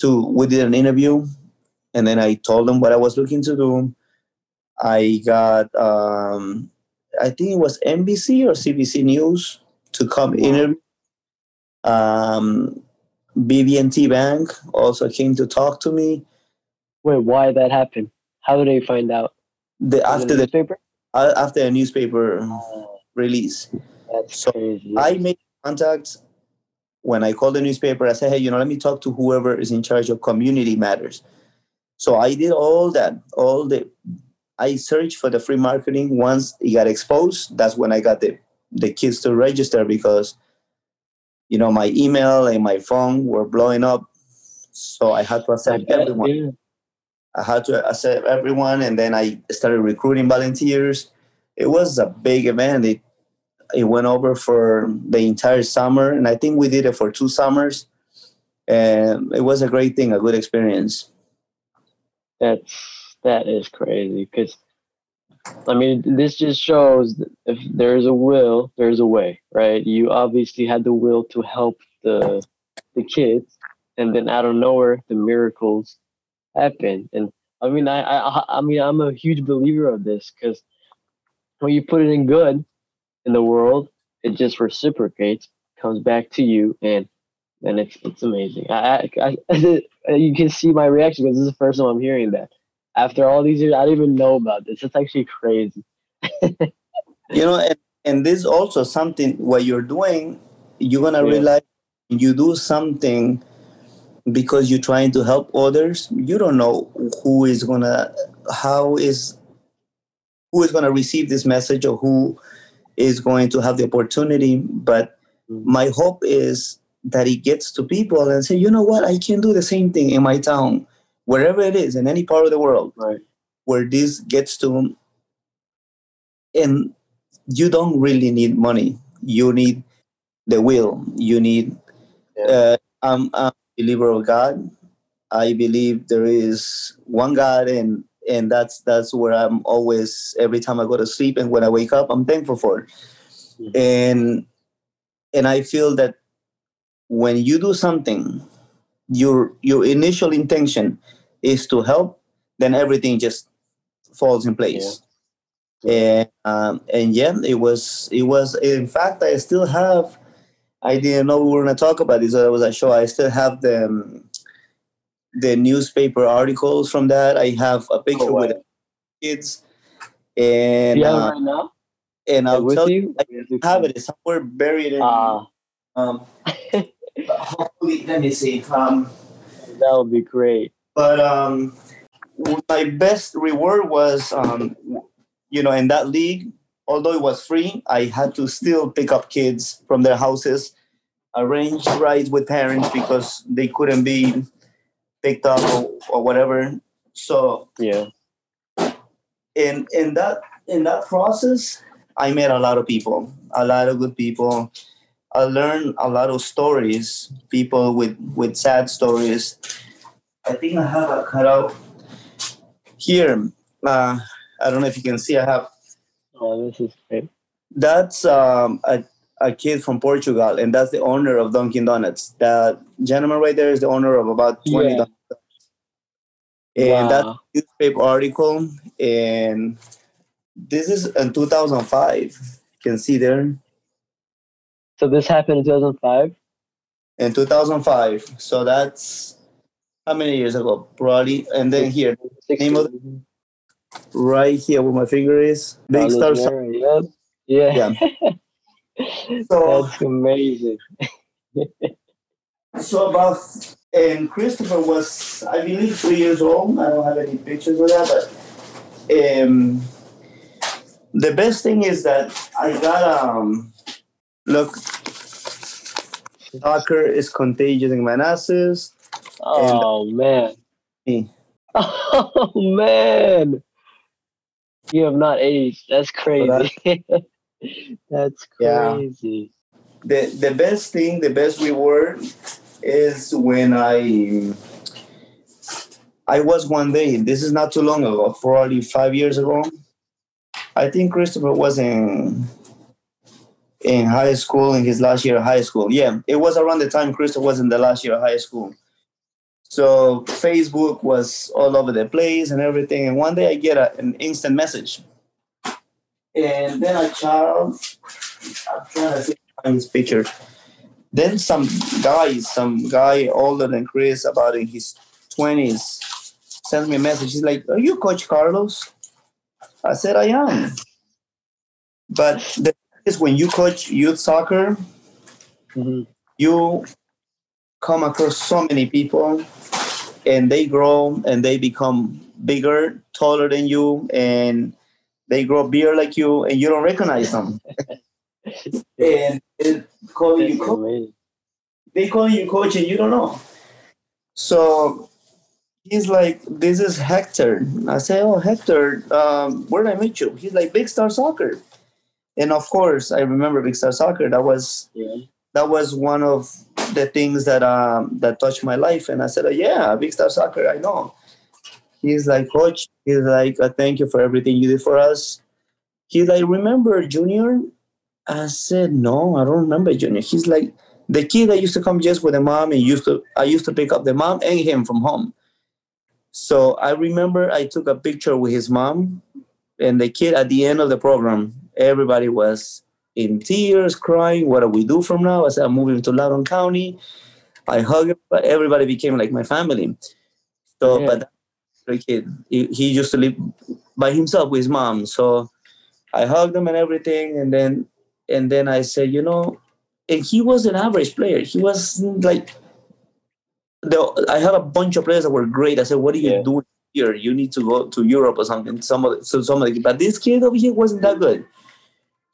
To we did an interview, and then I told them what I was looking to do. I got, um, I think it was NBC or CBC News to come interview. Um, BB&T Bank also came to talk to me. Wait, why that happened? How did they find out? The, after the newspaper? uh, after a newspaper Oh, release, So, crazy. I made contact when I called the newspaper. I said, "Hey, you know, let me talk to whoever is in charge of community matters." So I did all that, all the. I searched for the free marketing. Once it got exposed, that's when I got the the kids to register because, you know, my email and my phone were blowing up. So I had to accept bet, everyone. I had to accept everyone, and then I started recruiting volunteers. It was a big event. It it went over for the entire summer, and I think we did it for two summers, and it was a great thing, a good experience. That's that is crazy because I mean this just shows that if there's a will, there's a way, right? You obviously had the will to help the the kids, and then out of nowhere, the miracles happen. And I mean, I I I mean, I'm a huge believer of this because when you put it in good in the world, it just reciprocates, comes back to you, and and it's it's amazing. I, I, I you can see my reaction because this is the first time I'm hearing that. After all these years, I didn't even know about this. It's actually crazy. You know, and, and this also something what you're doing, you're gonna Yeah. realize you do something because you're trying to help others. You don't know who is gonna, how is, who is gonna receive this message or who is going to have the opportunity. But Mm. my hope is that it gets to people and say, you know what, I can do the same thing in my town, wherever it is, in any part of the world Right. where this gets to and you don't really need money. You need the will. You need uh, I'm, I'm a believer of god. I believe there is one god and and that's that's where i'm always every time i go to sleep and when i wake up i'm thankful for it. Mhm. and and i feel that when you do something your your initial intention is to help, then everything just falls in place. And um, and yeah, it was it was in fact I still have I didn't know we were gonna talk about this. It was a show. I still have the um, the newspaper articles from that. I have a picture Oh, wow. with kids, and have uh, right now? and I'll tell you? you, I have it it's somewhere buried in. Ah, um, hopefully, let me see. Um, that would be great. but um, my best reward was um, you know in that league although it was free i had to still pick up kids from their houses arrange rides with parents because they couldn't be picked up or, or whatever so Yeah. in in that in that process i met a lot of people a lot of good people i learned a lot of stories people with with sad stories i think i have a cutout here uh, i don't know if you can see i have Oh, this is great. that's um, a, a kid from portugal and that's the owner of dunkin donuts that gentleman right there is the owner of about 20 Yeah. Donuts. and that's Wow. newspaper article and this is in 2005 you can see there So this happened in 2005. in 2005 so that's how many years ago probably and then here Name of- right here where my finger is big star. Yep. Yeah. so That's amazing. so about and christopher was i believe three years old i don't have any pictures of that but um the best thing is that i got um look soccer is contagious in manassas Oh man. Me. Oh man. You have not aged. That's crazy. That's Yeah. crazy. the the best thing, the best reward is when I I was one day. This is not too long ago, probably five years ago. I think Christopher was in in high school in his last year of high school. Yeah, it was around the time Christopher was in the last year of high school. So Facebook was all over the place and everything. And one day I get a, an instant message, and then a child. I'm trying to find his picture. Then some guy, some guy older than Chris, about in his twenties, sends me a message. He's like, "Are you Coach Carlos?" I said, "I am." But the is, when you coach youth soccer, Mhm. you come across so many people, and they grow and they become bigger, taller than you, and they grow bigger like you, and you don't recognize them. and it, calling you coach they call you coach and you don't know. So he's like, "This is Hector." I say, "Oh, Hector, um, where did I meet you?" He's like, "Big Star Soccer," and of course, I remember Big Star Soccer. That was Yeah. that was one of the things that um, that touched my life. And I said, oh, "Yeah, Big Star Soccer, I know." He's like, "Coach," he's like, "Thank you for everything you did for us." He's like, "Remember Junior?" I said, "No, I don't remember Junior." He's like, "The kid that used to come just with the mom and used to I used to pick up the mom and him from home." So I remember I took a picture with his mom and the kid at the end of the program. Everybody was in tears, crying. What do we do from now? I said, I'm moving to Loudoun County. I hugged but everybody became like my family. So, Yeah. but the kid, he, he used to live by himself with his mom. So I hugged him and everything, and then and then I said, you know, and he was an average player. He was like, the, I had a bunch of players that were great. I said, what are you Yeah. doing here? You need to go to Europe or something. Some of the, so some of the, but this kid over here wasn't that good.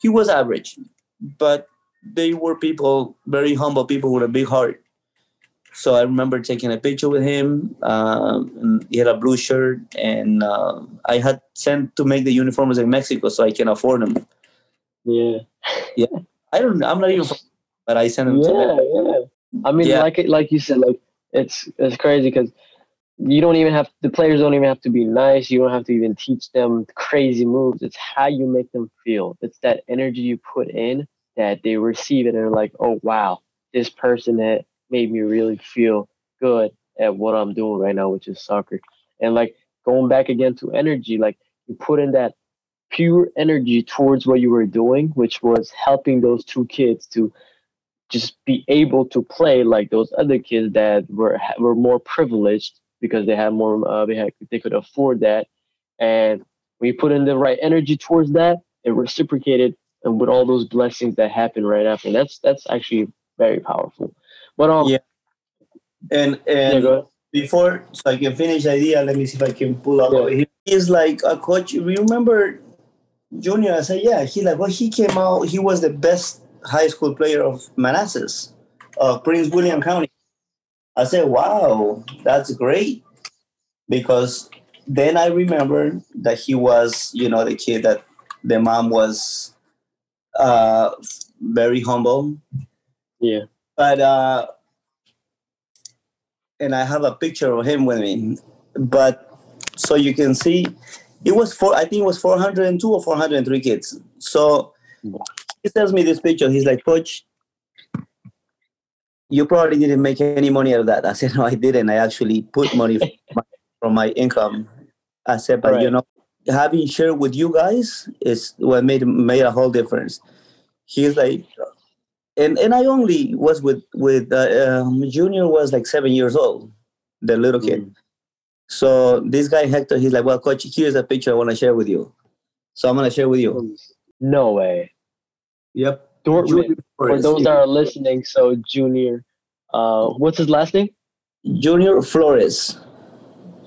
He was average, but they were people, very humble people with a big heart. So I remember taking a picture with him. Um, and he had a blue shirt, and uh, I had sent to make the uniforms in Mexico so I can afford them. Yeah. Yeah. I don't. I'm not even, but I sent them to Yeah, yeah. I mean, Yeah. like it, like you said, like it's it's crazy because you don't even have the players don't even have to be nice. You don't have to even teach them crazy moves. It's how you make them feel. It's that energy you put in that they receive it and they're like, oh wow, this person that made me really feel good at what I'm doing right now, which is soccer. And like going back again to energy, like you put in that pure energy towards what you were doing, which was helping those two kids to just be able to play like those other kids that were were more privileged because they had more uh, they had they could afford that. And when you put in the right energy towards that it reciprocated and with all those blessings that happen right after. That's that's actually very powerful. But um yeah. And and yeah, before so i can finish the idea let me see if i can pull up. Yeah. he's like a coach. Remember junior i said yeah he like well he came out he was the best high school player of manassas of prince william county i said wow that's great because then i remember that he was you know the kid that the mom was uh very humble yeah but uh and I have a picture of him with me. But so you can see, it was four. I think it was 402 or 403 kids. So he sends me this picture. He's like, Coach, you probably didn't make any money out of that. I said, No, I didn't. I actually put money from my, from my income. I said, but you know, having shared with you guys is what made made a whole difference. He's like, and and I only was with with uh, um, Junior was like seven years old, the little kid. Mm. So this guy Hector, he's like, well, coach, here's a picture I want to share with you. So I'm gonna share with you. no way Yep. Dortmund for those that are listening so junior uh what's his last name Junior Flores.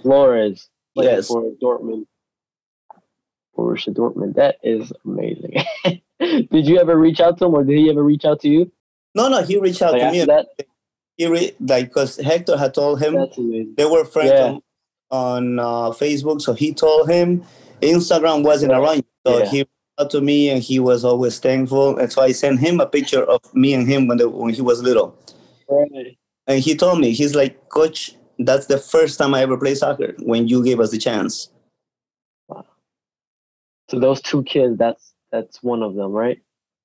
flores playing Yes. for dortmund Borussia Dortmund. That is amazing. did you ever reach out to him, or did he ever reach out to you? No, no, he reached out Like to me. that, He re- like because Hector had told him they were friends Yeah. on, on uh, Facebook, so he told him Instagram wasn't around, so Yeah. he reached out to me and he was always thankful, and so I sent him a picture of me and him when the, when he was little, Right. and he told me he's like, Coach, that's the first time I ever played soccer when you gave us the chance. So those two kids, that's that's one of them, right?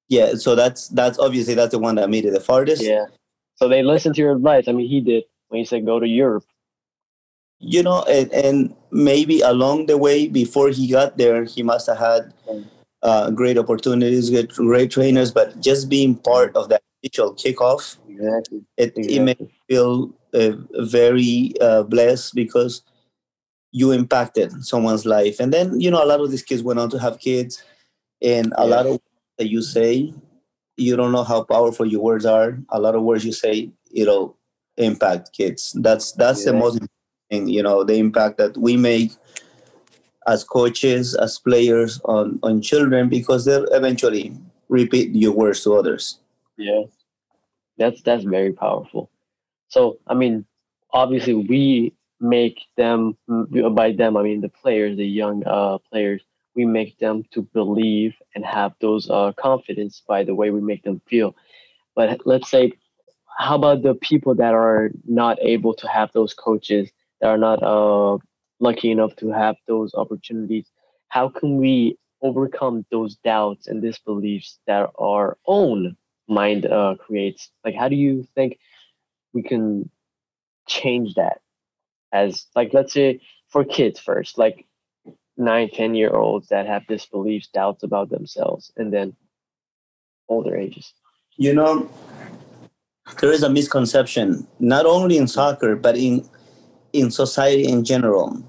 Yeah, so that's that's obviously that's the one that made it the farthest. Yeah. So they listened to your advice. I mean, he did when he said go to Europe. you know, and, and maybe along the way before he got there, he must have had uh, great opportunities, great, great trainers, but just being part of that initial kickoff, Exactly. it, it made me feel uh, very uh, blessed because you impacted someone's life. And then, you know, a lot of these kids went on to have kids, and a Yeah. lot of that you say, you don't know how powerful your words are. A lot of words you say, it'll impact kids. That's that's the most important thing, you know, the impact that we make as coaches, as players on on children, because they'll eventually repeat your words to others. Yeah. That's that's very powerful. So I mean, obviously we make them by them I mean the players, the young uh, players. We make them to believe and have those uh, confidence by the way we make them feel. But let's say, how about the people that are not able to have those coaches that are not uh, lucky enough to have those opportunities? How can we overcome those doubts and disbeliefs that our own mind uh, creates? Like, how do you think we can change that? As like, let's say for kids first, like nine, ten year olds that have disbeliefs, doubts about themselves, and then older ages. you know there is a misconception not only in soccer but in in society in general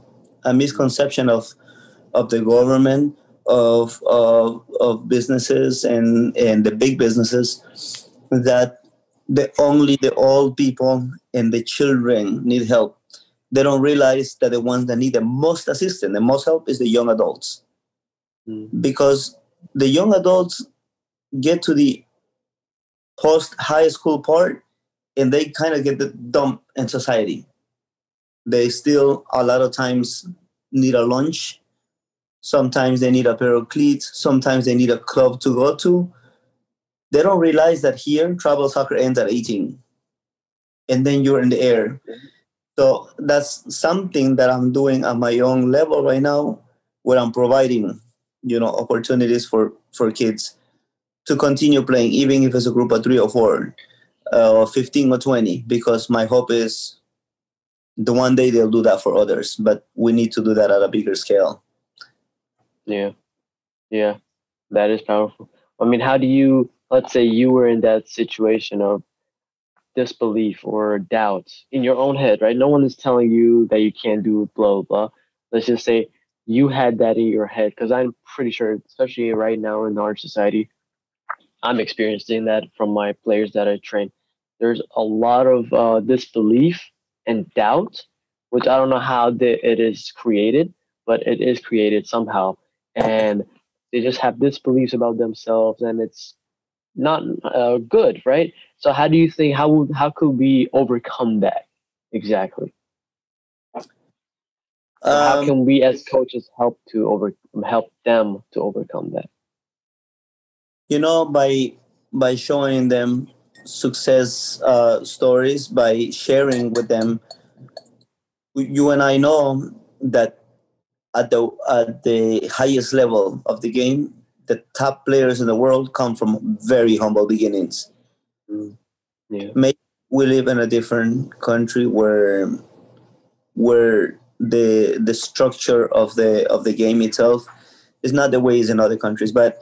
a misconception of of the government of of, of businesses and and the big businesses that the only the old people and the children need help they don't realize that the ones that need the most assistance the most help is the young adults Mm. because the young adults get to the post high school part and they kind of get the dump in society. They still a lot of times need a lunch. Sometimes they need a pair of cleats. Sometimes they need a club to go to. They don't realize that here travel soccer ends at 18 and then you're in the air. So that's something that I'm doing at my own level right now where I'm providing, you know, opportunities for, for kids to continue playing, even if it's a group of three or four, uh, or 15 or 20, because my hope is the one day they'll do that for others, but we need to do that at a bigger scale. Yeah, yeah, that is powerful. I mean, how do you? Let's say you were in that situation of disbelief or doubt in your own head, right? No one is telling you that you can't do blah blah. blah. Let's just say you had that in your head because I'm pretty sure, especially right now in our society, I'm experiencing that from my players that I train. There's a lot of uh, disbelief and doubt, which I don't know how the, it is created, but it is created somehow. And they just have disbeliefs about themselves, and it's not uh, good, right? So, how do you think how how could we overcome that exactly? Um, how can we as coaches help to over help them to overcome that? You know, by by showing them success uh, stories by sharing with them. You and I know that at the at the highest level of the game, the top players in the world come from very humble beginnings. Mm. Yeah. Maybe we live in a different country where where the the structure of the of the game itself is not the way it's in other countries. But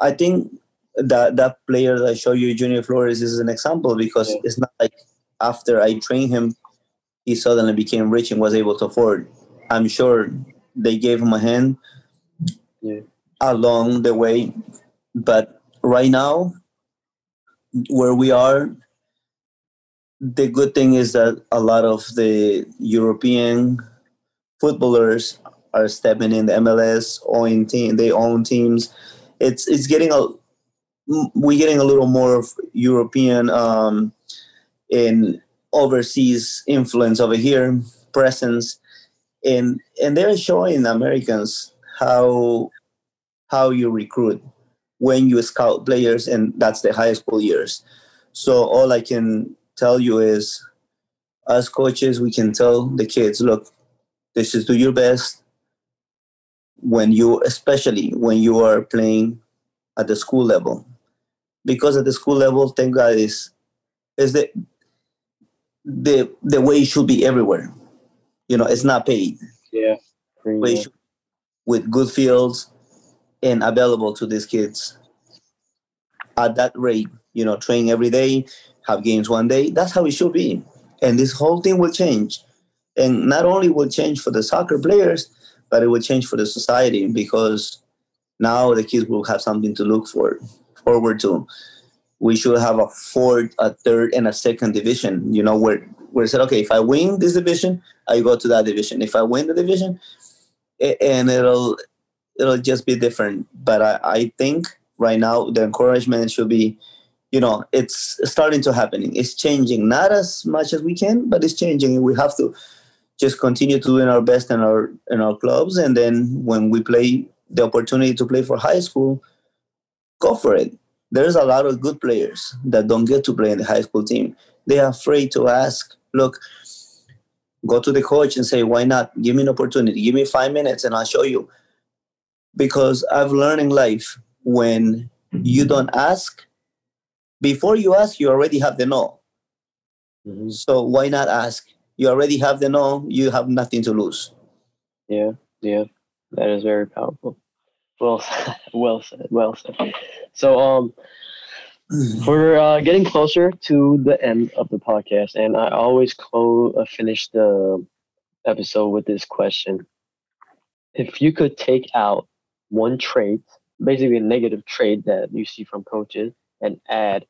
I think that that player that I show you, Junior Flores, is an example because yeah. it's not like after I trained him, he suddenly became rich and was able to afford. I'm sure they gave him a hand yeah. along the way, but right now, where we are, the good thing is that a lot of the European footballers are stepping in the MLS, owning team, they own teams. It's it's getting a we're getting a little more of European um, in overseas influence over here, presence, and and they're showing Americans how how you recruit when you scout players, and that's the high school years. So all I can tell you is, as coaches, we can tell the kids, look, this is do your best when you, especially when you are playing at the school level because at the school level, thank God, is is the the the way it should be everywhere. You know, it's not paid. Yeah. with good fields and available to these kids at that rate. You know, train every day, have games one day. That's how it should be. And this whole thing will change. And not only will change for the soccer players, but it will change for the society because now the kids will have something to look for forward to. We should have a fourth, a third, and a second division. You know, where where said, okay, if I win this division, I go to that division. If I win the division, and it'll it'll just be different. But I, I think right now the encouragement should be, you know, it's starting to happening. It's changing, not as much as we can, but it's changing, and we have to just continue to doing our best in our in our clubs, and then when we play the opportunity to play for high school, go for it. There's a lot of good players that don't get to play in the high school team. They're afraid to ask, look, go to the coach and say, why not? Give me an opportunity. Give me five minutes and I'll show you. Because I've learned in life when you don't ask, before you ask, you already have the no. Mm-hmm. So why not ask? You already have the no, you have nothing to lose. Yeah, yeah. That is very powerful. Well, well said. Well said. So, um, we're uh, getting closer to the end of the podcast, and I always close uh, finish the episode with this question: If you could take out one trait, basically a negative trait that you see from coaches, and add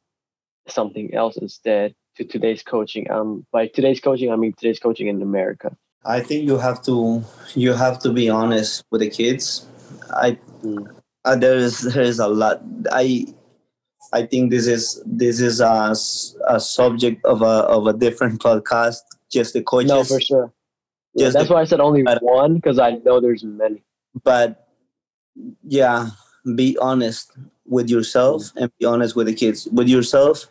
something else instead to today's coaching. Um, by today's coaching, I mean today's coaching in America. I think you have to you have to be honest with the kids. I uh, there is there is a lot. I I think this is this is a, a subject of a of a different podcast. Just the coaches. No, for sure. Yeah, that's the, why I said only one because I know there's many. But yeah, be honest with yourself mm. and be honest with the kids. With yourself,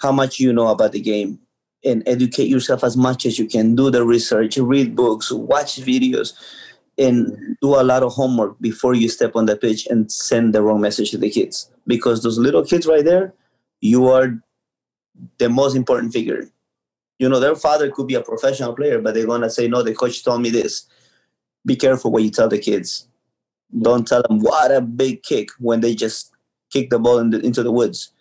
how much you know about the game, and educate yourself as much as you can. Do the research, read books, watch videos and do a lot of homework before you step on the pitch and send the wrong message to the kids because those little kids right there you are the most important figure you know, their father could be a professional player, but they're gonna say, no, the coach told me this. Be careful what you tell the kids. Don't tell them what a big kick when they just kick the ball in the, into the woods.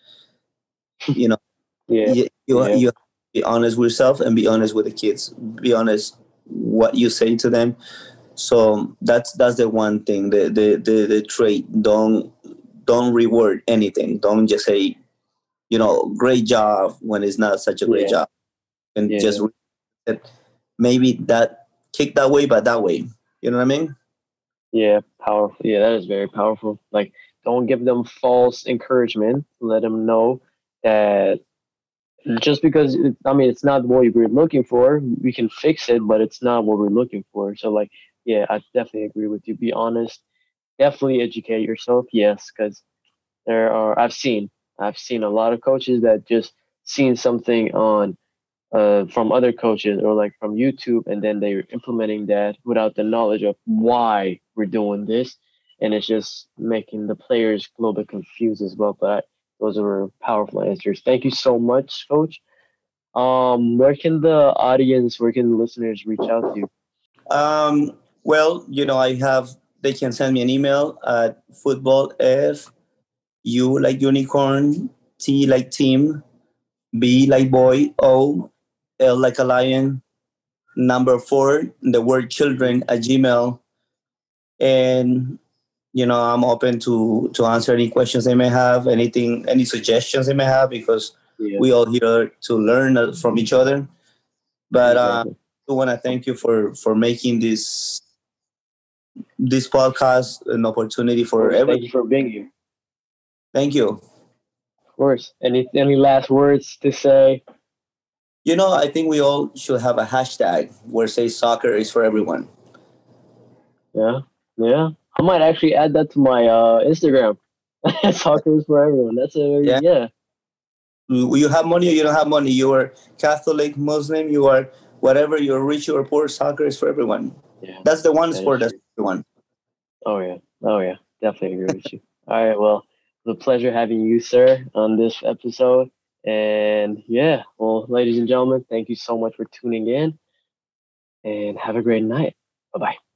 You know, Yeah. you, you, Yeah. you be honest with yourself and be honest with the kids. Be honest what you say to them. So that's that's the one thing, the the the, the trait. Don't don't reward anything. Don't just say, you know, great job when it's not such a great Yeah. job, and Yeah. just maybe that kick that way, but that way. You know what I mean? Yeah, powerful. Yeah, that is very powerful. Like, don't give them false encouragement. Let them know that just because it, I mean it's not what we're looking for, we can fix it, but it's not what we're looking for. So, like, yeah, I definitely agree with you. Be honest. Definitely educate yourself. Yes, because there are. I've seen. I've seen a lot of coaches that just seen something on uh, from other coaches or like from YouTube, and then they're implementing that without the knowledge of why we're doing this, and it's just making the players a little bit confused as well. But those were powerful answers. Thank you so much, Coach. Um, where can the audience, where can the listeners reach out to you? Um, well, you know, I have. They can send me an email at football f u like unicorn, t like team, b like boy, o l like a lion, number four, the word children at Gmail, and you know, I'm open to to answer any questions they may have, anything, any suggestions they may have, because Yeah, we all here to learn uh, from each other. But uh. I want to thank you for for making this this podcast an opportunity for everyone. thank you for being here. Thank you. Of course. Any any last words to say? You know, I think we all should have a hashtag where say soccer is for everyone. Yeah, yeah. I might actually add that to my uh, Instagram. Soccer is for everyone. That's a Yeah. yeah. You you have money or you don't have money. You are Catholic, Muslim. You are whatever. You're rich or poor. Soccer is for everyone. Yeah. That's the one That sport that's everyone. Oh yeah. Oh yeah. Definitely agree with you. All right. Well, a pleasure having you, sir, on this episode. And yeah, well, ladies and gentlemen, thank you so much for tuning in, and have a great night. Bye bye.